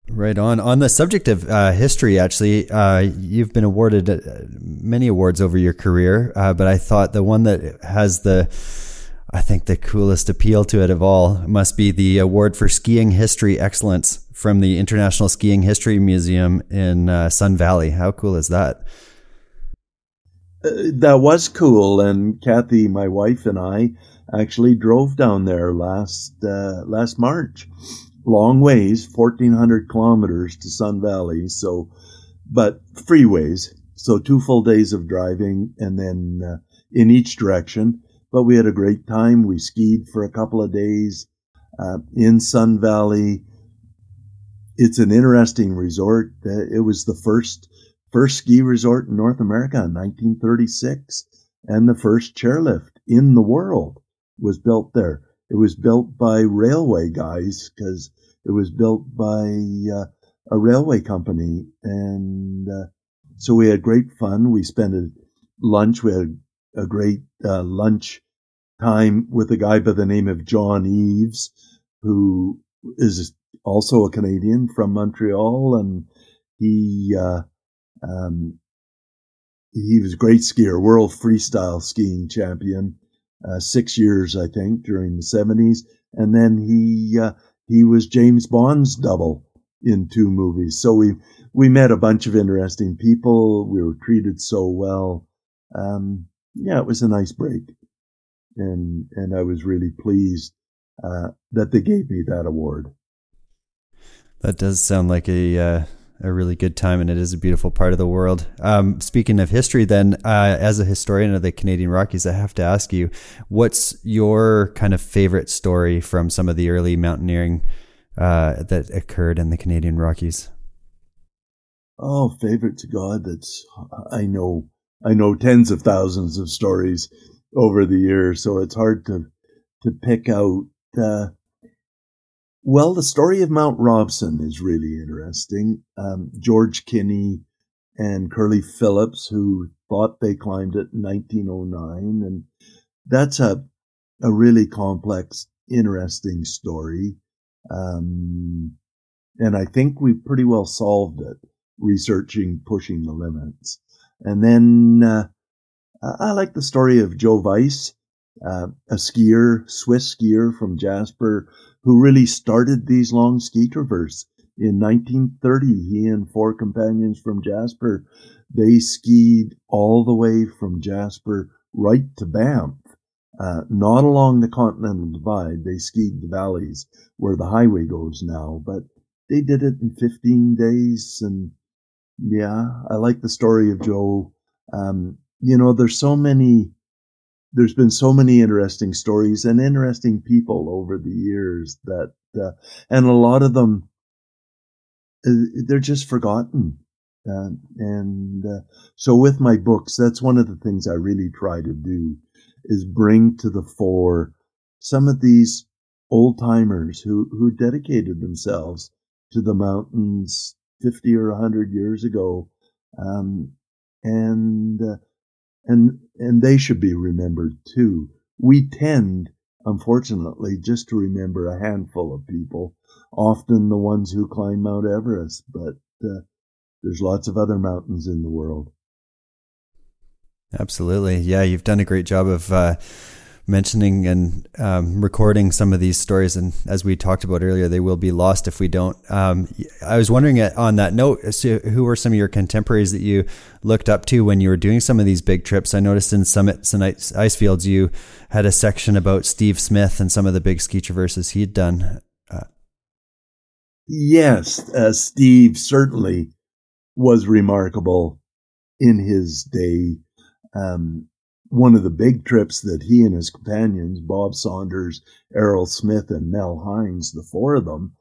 Right on. On the subject of uh, history, actually, uh, you've been awarded uh, many awards over your career, uh, but I thought the one that has the, I think, the coolest appeal to it of all must be the award for skiing history excellence from the International Skiing History Museum in uh, Sun Valley. How cool is that? That was cool, and Kathy, my wife, and I actually drove down there last uh, last March long ways, 1400 kilometers to Sun Valley. So, but freeways. So two full days of driving and then uh, in each direction. But we had a great time. We skied for a couple of days uh, in Sun Valley. It's an interesting resort. Uh, it was the first first ski resort in North America in 1936, and the first chairlift in the world was built there. It was built by railway guys because it was built by uh, a railway company. And uh, so we had great fun. We spent a lunch. We had a great uh, lunch time with a guy by the name of John Eaves, who is also a Canadian from Montreal. And he, uh, um, he was a great skier, world freestyle skiing champion uh, six years, I think, during the 70s. And then he uh, he was James Bond's double in two movies. So we we met a bunch of interesting people. We were treated so well. Um, yeah, it was a nice break, and and I was really pleased uh, that they gave me that award. That does sound like a uh, a really good time, and it is a beautiful part of the world. Um, speaking of history, then, uh, as a historian of the Canadian Rockies, I have to ask you, what's your kind of favorite story from some of the early mountaineering uh, that occurred in the Canadian Rockies? Oh, favorite to God! That's I know. I know tens of thousands of stories over the years, so it's hard to to pick out. Uh, well, the story of Mount Robson is really interesting. Um, George Kinney and Curly Phillips, who thought they climbed it in 1909, and that's a a really complex, interesting story. Um, and I think we pretty well solved it, researching pushing the limits. And then uh, I like the story of Joe Weiss, uh, a skier, Swiss skier from Jasper who really started these long ski traverse. In 1930, he and four companions from Jasper, they skied all the way from Jasper right to Banff. Uh, not along the Continental Divide. They skied the valleys where the highway goes now, but they did it in 15 days. And yeah, I like the story of Joe. Um, you know, there's so many there's been so many interesting stories and interesting people over the years that, uh, and a lot of them, uh, they're just forgotten. Uh, and so with my books, that's one of the things I really try to do is bring to the fore some of these old timers who, who dedicated themselves to the mountains 50 or 100 years ago. Um, and, uh, and and they should be remembered too. We tend, unfortunately, just to remember a handful of people, often the ones who climb Mount Everest, but uh, there's lots of other mountains in the world. Absolutely, yeah, you've done a great job of. Uh mentioning and um, recording some of these stories. And as we talked about earlier, they will be lost if we don't. Um, I was wondering uh, on that note, so who were some of your contemporaries that you looked up to when you were doing some of these big trips? I noticed in Summits and Icefields, you had a section about Steve Smith and some of the big ski traverses he'd done. Uh, yes, uh, Steve certainly was remarkable in his day. Um, one of the big trips that he and his companions, Bob Saunders, Errol Smith, and Mel Hines, the four of them,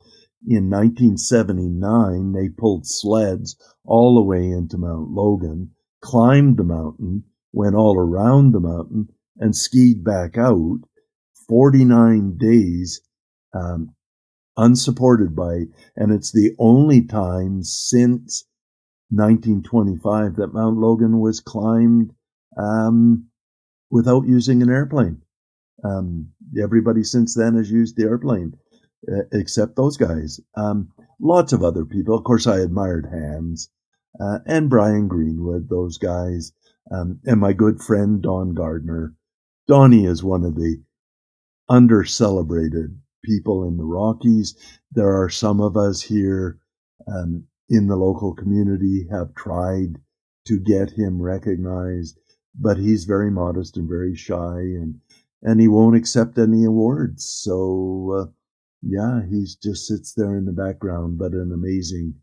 in 1979, they pulled sleds all the way into Mount Logan, climbed the mountain, went all around the mountain, and skied back out 49 days um, unsupported by, and it's the only time since 1925 that Mount Logan was climbed um, without using an airplane. Um, everybody since then has used the airplane, uh, except those guys. Um, lots of other people. Of course, I admired Hans uh, and Brian Greenwood, those guys, um, and my good friend Don Gardner. Donnie is one of the under celebrated people in the Rockies. There are some of us here um, in the local community have tried to get him recognized but he's very modest and very shy and and he won't accept any awards. So uh, yeah he just sits there in the background but an amazing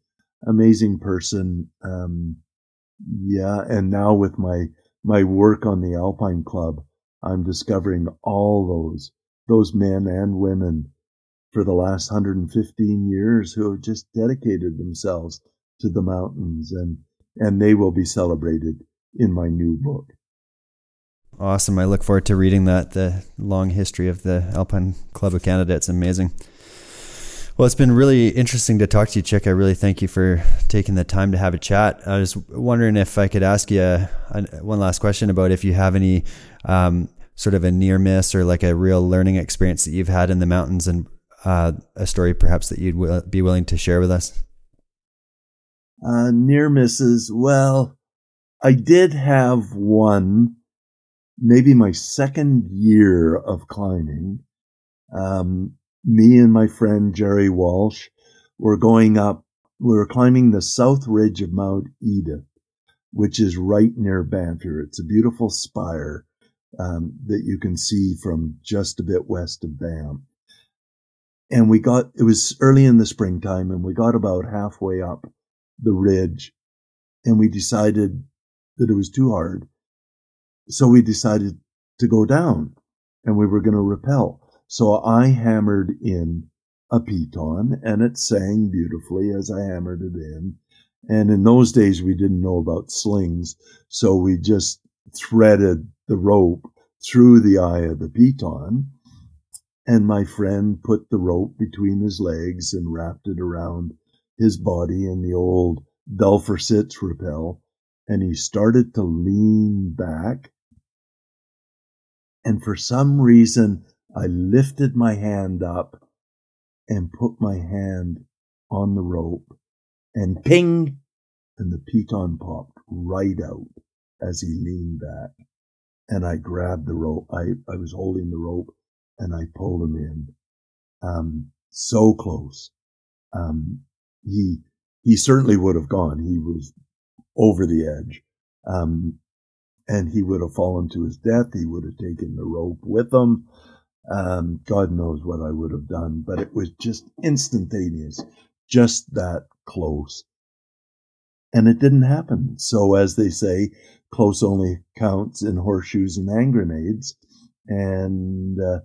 amazing person. Um, yeah and now with my my work on the alpine club i'm discovering all those those men and women for the last 115 years who have just dedicated themselves to the mountains and and they will be celebrated in my new book Awesome. I look forward to reading that, the long history of the Alpine Club of Canada. It's amazing. Well, it's been really interesting to talk to you, Chic. I really thank you for taking the time to have a chat. I was wondering if I could ask you a, a, one last question about if you have any um, sort of a near miss or like a real learning experience that you've had in the mountains and uh, a story perhaps that you'd w- be willing to share with us. Uh, near misses. Well, I did have one maybe my second year of climbing, um, me and my friend Jerry Walsh were going up, we were climbing the south ridge of Mount Edith, which is right near Bantry. It's a beautiful spire um, that you can see from just a bit west of Banff. And we got, it was early in the springtime, and we got about halfway up the ridge, and we decided that it was too hard so we decided to go down and we were going to rappel. So I hammered in a piton and it sang beautifully as I hammered it in. And in those days, we didn't know about slings. So we just threaded the rope through the eye of the piton. And my friend put the rope between his legs and wrapped it around his body in the old Dülfersitz rappel. And he started to lean back and for some reason, I lifted my hand up and put my hand on the rope and ping, and the piton popped right out as he leaned back. And I grabbed the rope. I, I was holding the rope and I pulled him in. Um, so close. Um, he, he certainly would have gone. He was over the edge. Um, and he would have fallen to his death. He would have taken the rope with him. Um, God knows what I would have done, but it was just instantaneous, just that close. And it didn't happen. So, as they say, close only counts in horseshoes and hand grenades. And, uh,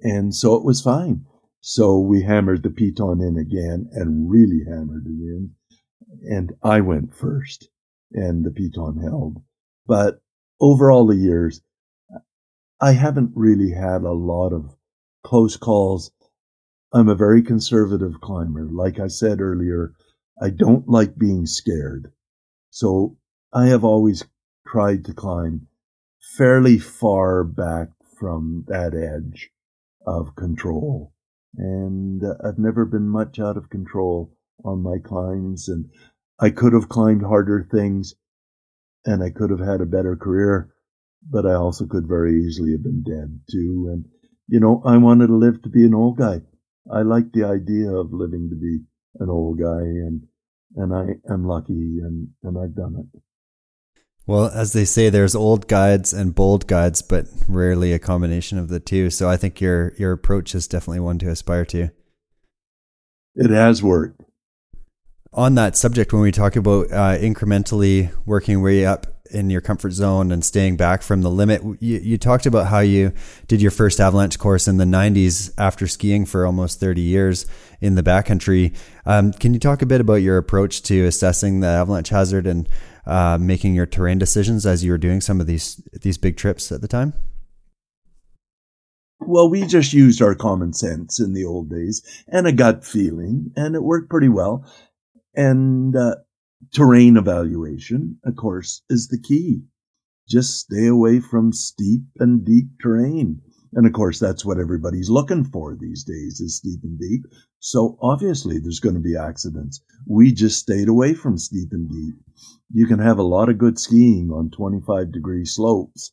and so it was fine. So we hammered the piton in again and really hammered it in. And I went first and the piton held. But over all the years, I haven't really had a lot of close calls. I'm a very conservative climber. Like I said earlier, I don't like being scared. So I have always tried to climb fairly far back from that edge of control. And uh, I've never been much out of control on my climbs. And I could have climbed harder things and I could have had a better career, but I also could very easily have been dead too. And, you know, I wanted to live to be an old guy. I like the idea of living to be an old guy and, and I am lucky and, and I've done it. Well, as they say, there's old guides and bold guides, but rarely a combination of the two. So I think your your approach is definitely one to aspire to. It has worked. On that subject, when we talk about uh, incrementally working way up in your comfort zone and staying back from the limit, you, you talked about how you did your first avalanche course in the 90s after skiing for almost 30 years in the backcountry. Um, can you talk a bit about your approach to assessing the avalanche hazard and uh, making your terrain decisions as you were doing some of these these big trips at the time? Well, we just used our common sense in the old days and a gut feeling, and it worked pretty well. And uh, terrain evaluation, of course, is the key. Just stay away from steep and deep terrain. And of course, that's what everybody's looking for these days is steep and deep. So obviously there's going to be accidents. We just stayed away from steep and deep. You can have a lot of good skiing on 25 degree slopes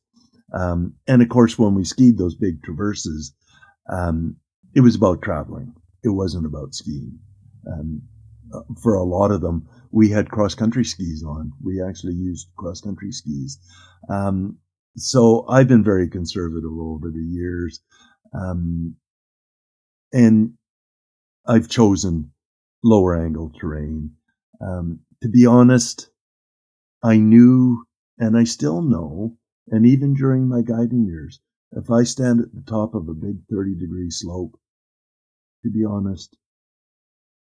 um, and of course, when we skied those big traverses, um, it was about traveling. It wasn't about skiing. Um, for a lot of them, we had cross country skis on. We actually used cross country skis. Um, so I've been very conservative over the years. Um, and I've chosen lower angle terrain. Um, to be honest, I knew and I still know and even during my guiding years, if I stand at the top of a big 30 degree slope, to be honest,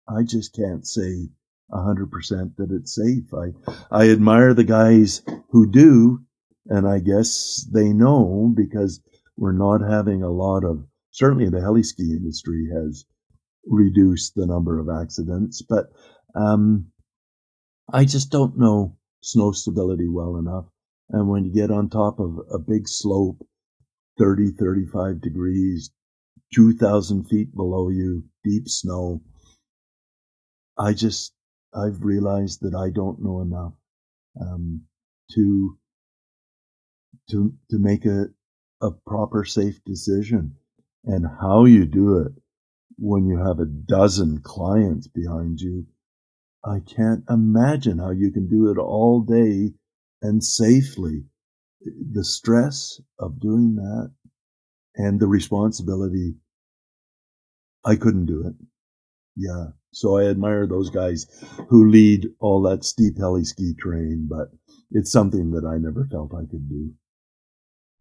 I just can't say 100% that it's safe. I, I admire the guys who do, and I guess they know because we're not having a lot of, certainly the heli ski industry has reduced the number of accidents, but um, I just don't know snow stability well enough. And when you get on top of a big slope, 30, 35 degrees, 2,000 feet below you, deep snow, I just, I've realized that I don't know enough um, to, to, to make a, a proper safe decision. And how you do it when you have a dozen clients behind you, I can't imagine how you can do it all day and safely. The stress of doing that and the responsibility, I couldn't do it. Yeah. So I admire those guys who lead all that steep heli ski train, but it's something that I never felt I could do.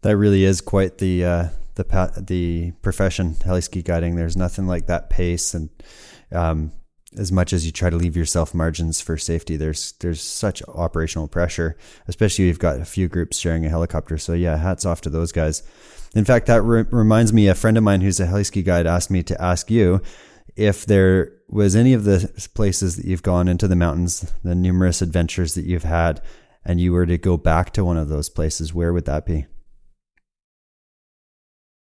That really is quite the uh, the the profession heli ski guiding. There's nothing like that pace and um, as much as you try to leave yourself margins for safety, there's there's such operational pressure, especially you've got a few groups sharing a helicopter. So yeah, hats off to those guys. In fact, that re- reminds me, a friend of mine who's a heli-ski guide asked me to ask you if there was any of the places that you've gone into the mountains, the numerous adventures that you've had, and you were to go back to one of those places, where would that be?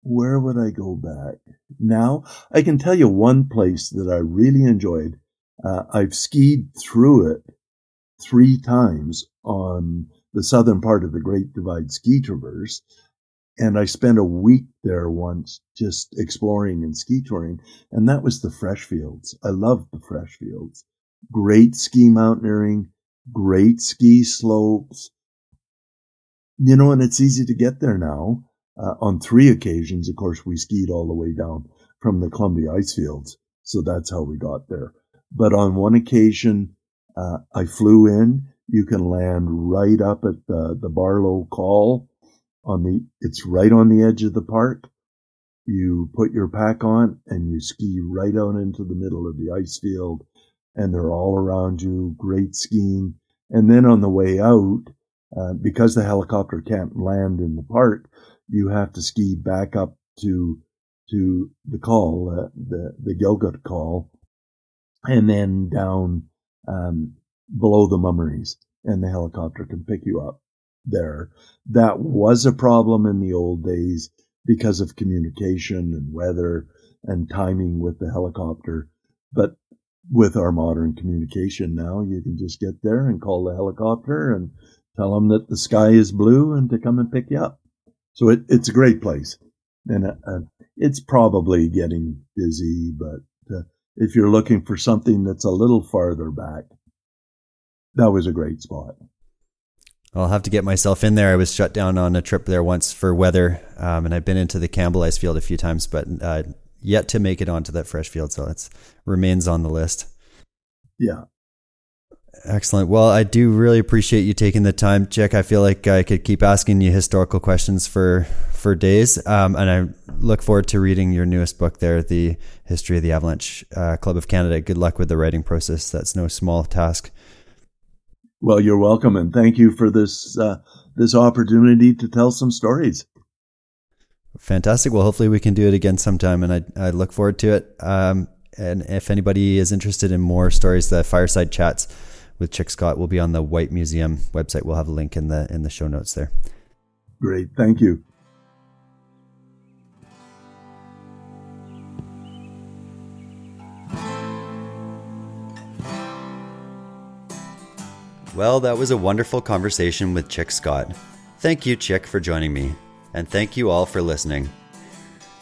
where would I go back? Now, I can tell you one place that I really enjoyed. Uh, I've skied through it three times on the southern part of the Great Divide Ski Traverse. And I spent a week there once just exploring and ski touring. And that was the Freshfields. I loved the Freshfields. Great ski mountaineering, great ski slopes. You know, and it's easy to get there now. Uh, on three occasions, of course, we skied all the way down from the Columbia ice fields. So that's how we got there. But on one occasion, uh, I flew in. You can land right up at the, the Barlow Col on the, it's right on the edge of the park. You put your pack on and you ski right out into the middle of the ice field and they're all around you. Great skiing. And then on the way out, uh, because the helicopter can't land in the park, you have to ski back up to to the col, uh, the the Gilgit Col, and then down um, below the Mummeries, and the helicopter can pick you up there. That was a problem in the old days because of communication and weather and timing with the helicopter. But with our modern communication now, you can just get there and call the helicopter and tell them that the sky is blue and to come and pick you up. So it, it's a great place. And uh, uh, it's probably getting busy, but uh, if you're looking for something that's a little farther back, that was a great spot. I'll have to get myself in there. I was shut down on a trip there once for weather, um, and I've been into the Campbell Ice Field a few times, but uh, yet to make it onto that Freshfield. So it remains on the list. Yeah. Excellent. Well, I do really appreciate you taking the time, Chic. I feel like I could keep asking you historical questions for for days, um, and I look forward to reading your newest book there, the history of the Avalanche uh, Club of Canada. Good luck with the writing process. That's no small task. Well, you're welcome, and thank you for this uh, this opportunity to tell some stories. Fantastic. Well, hopefully we can do it again sometime, and I, I look forward to it. Um, and if anybody is interested in more stories, the fireside chats with Chic Scott will be on the Whyte Museum website. We'll have a link in the in the show notes there. Great, thank you. Well, that was a wonderful conversation with Chic Scott. Thank you, Chic, for joining me, and thank you all for listening.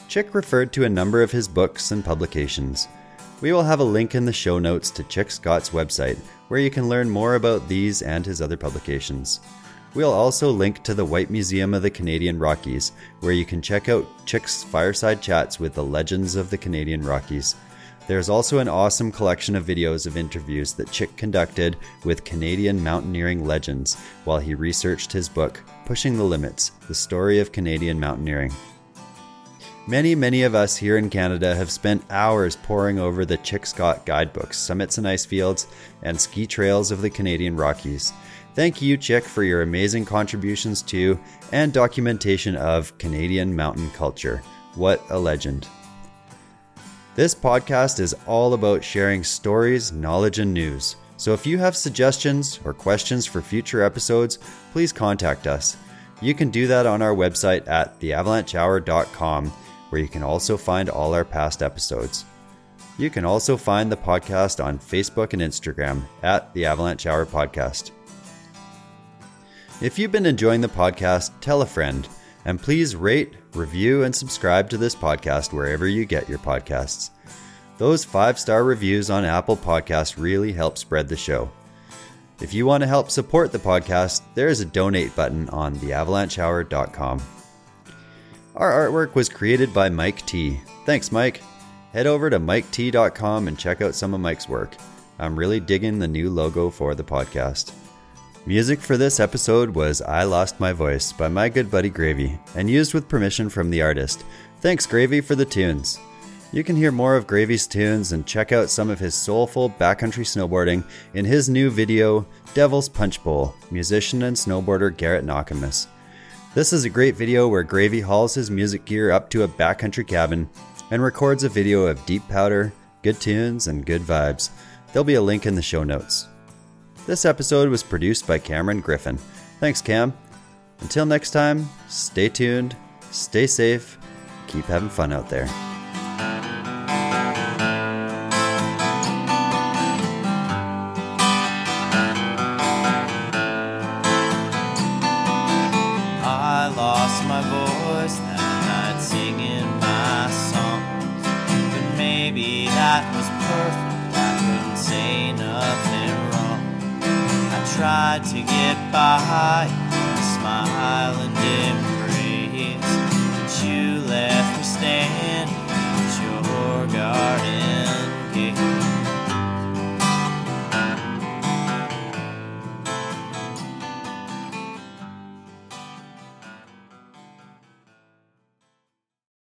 Chic referred to a number of his books and publications. We will have a link in the show notes to Chic Scott's website, where you can learn more about these and his other publications. We'll also link to the Whyte Museum of the Canadian Rockies, where you can check out Chic's fireside chats with the legends of the Canadian Rockies. There's also an awesome collection of videos of interviews that Chic conducted with Canadian mountaineering legends while he researched his book, Pushing the Limits The Story of Canadian Mountaineering. Many, many of us here in Canada have spent hours poring over the Chic Scott guidebooks, Summits and Icefields, and Ski Trails of the Canadian Rockies. Thank you, Chic, for your amazing contributions to and documentation of Canadian mountain culture. What a legend. This podcast is all about sharing stories, knowledge, and news. So if you have suggestions or questions for future episodes, please contact us. You can do that on our website at theavalanchehour.com, where you can also find all our past episodes. You can also find the podcast on Facebook and Instagram at the Avalanche Hour Podcast. If you've been enjoying the podcast, tell a friend. And please rate, review, and subscribe to this podcast wherever you get your podcasts. Those five star reviews on Apple Podcasts really help spread the show. If you want to help support the podcast, there is a donate button on theavalanchehour.com. Our artwork was created by Mike T. Thanks, Mike. Head over to miket.com and check out some of Mike's work. I'm really digging the new logo for the podcast. Music for this episode was I Lost My Voice by my good buddy Gravy and used with permission from the artist. Thanks, Gravy, for the tunes. You can hear more of Gravy's tunes and check out some of his soulful backcountry snowboarding in his new video, Devil's Punch Bowl, musician and snowboarder Garrett Nakamus. This is a great video where Gravy hauls his music gear up to a backcountry cabin and records a video of deep powder, good tunes, and good vibes. There'll be a link in the show notes. This episode was produced by Cameron Griffin. Thanks, Cam. Until next time, stay tuned, stay safe, keep having fun out there. By, smile and dim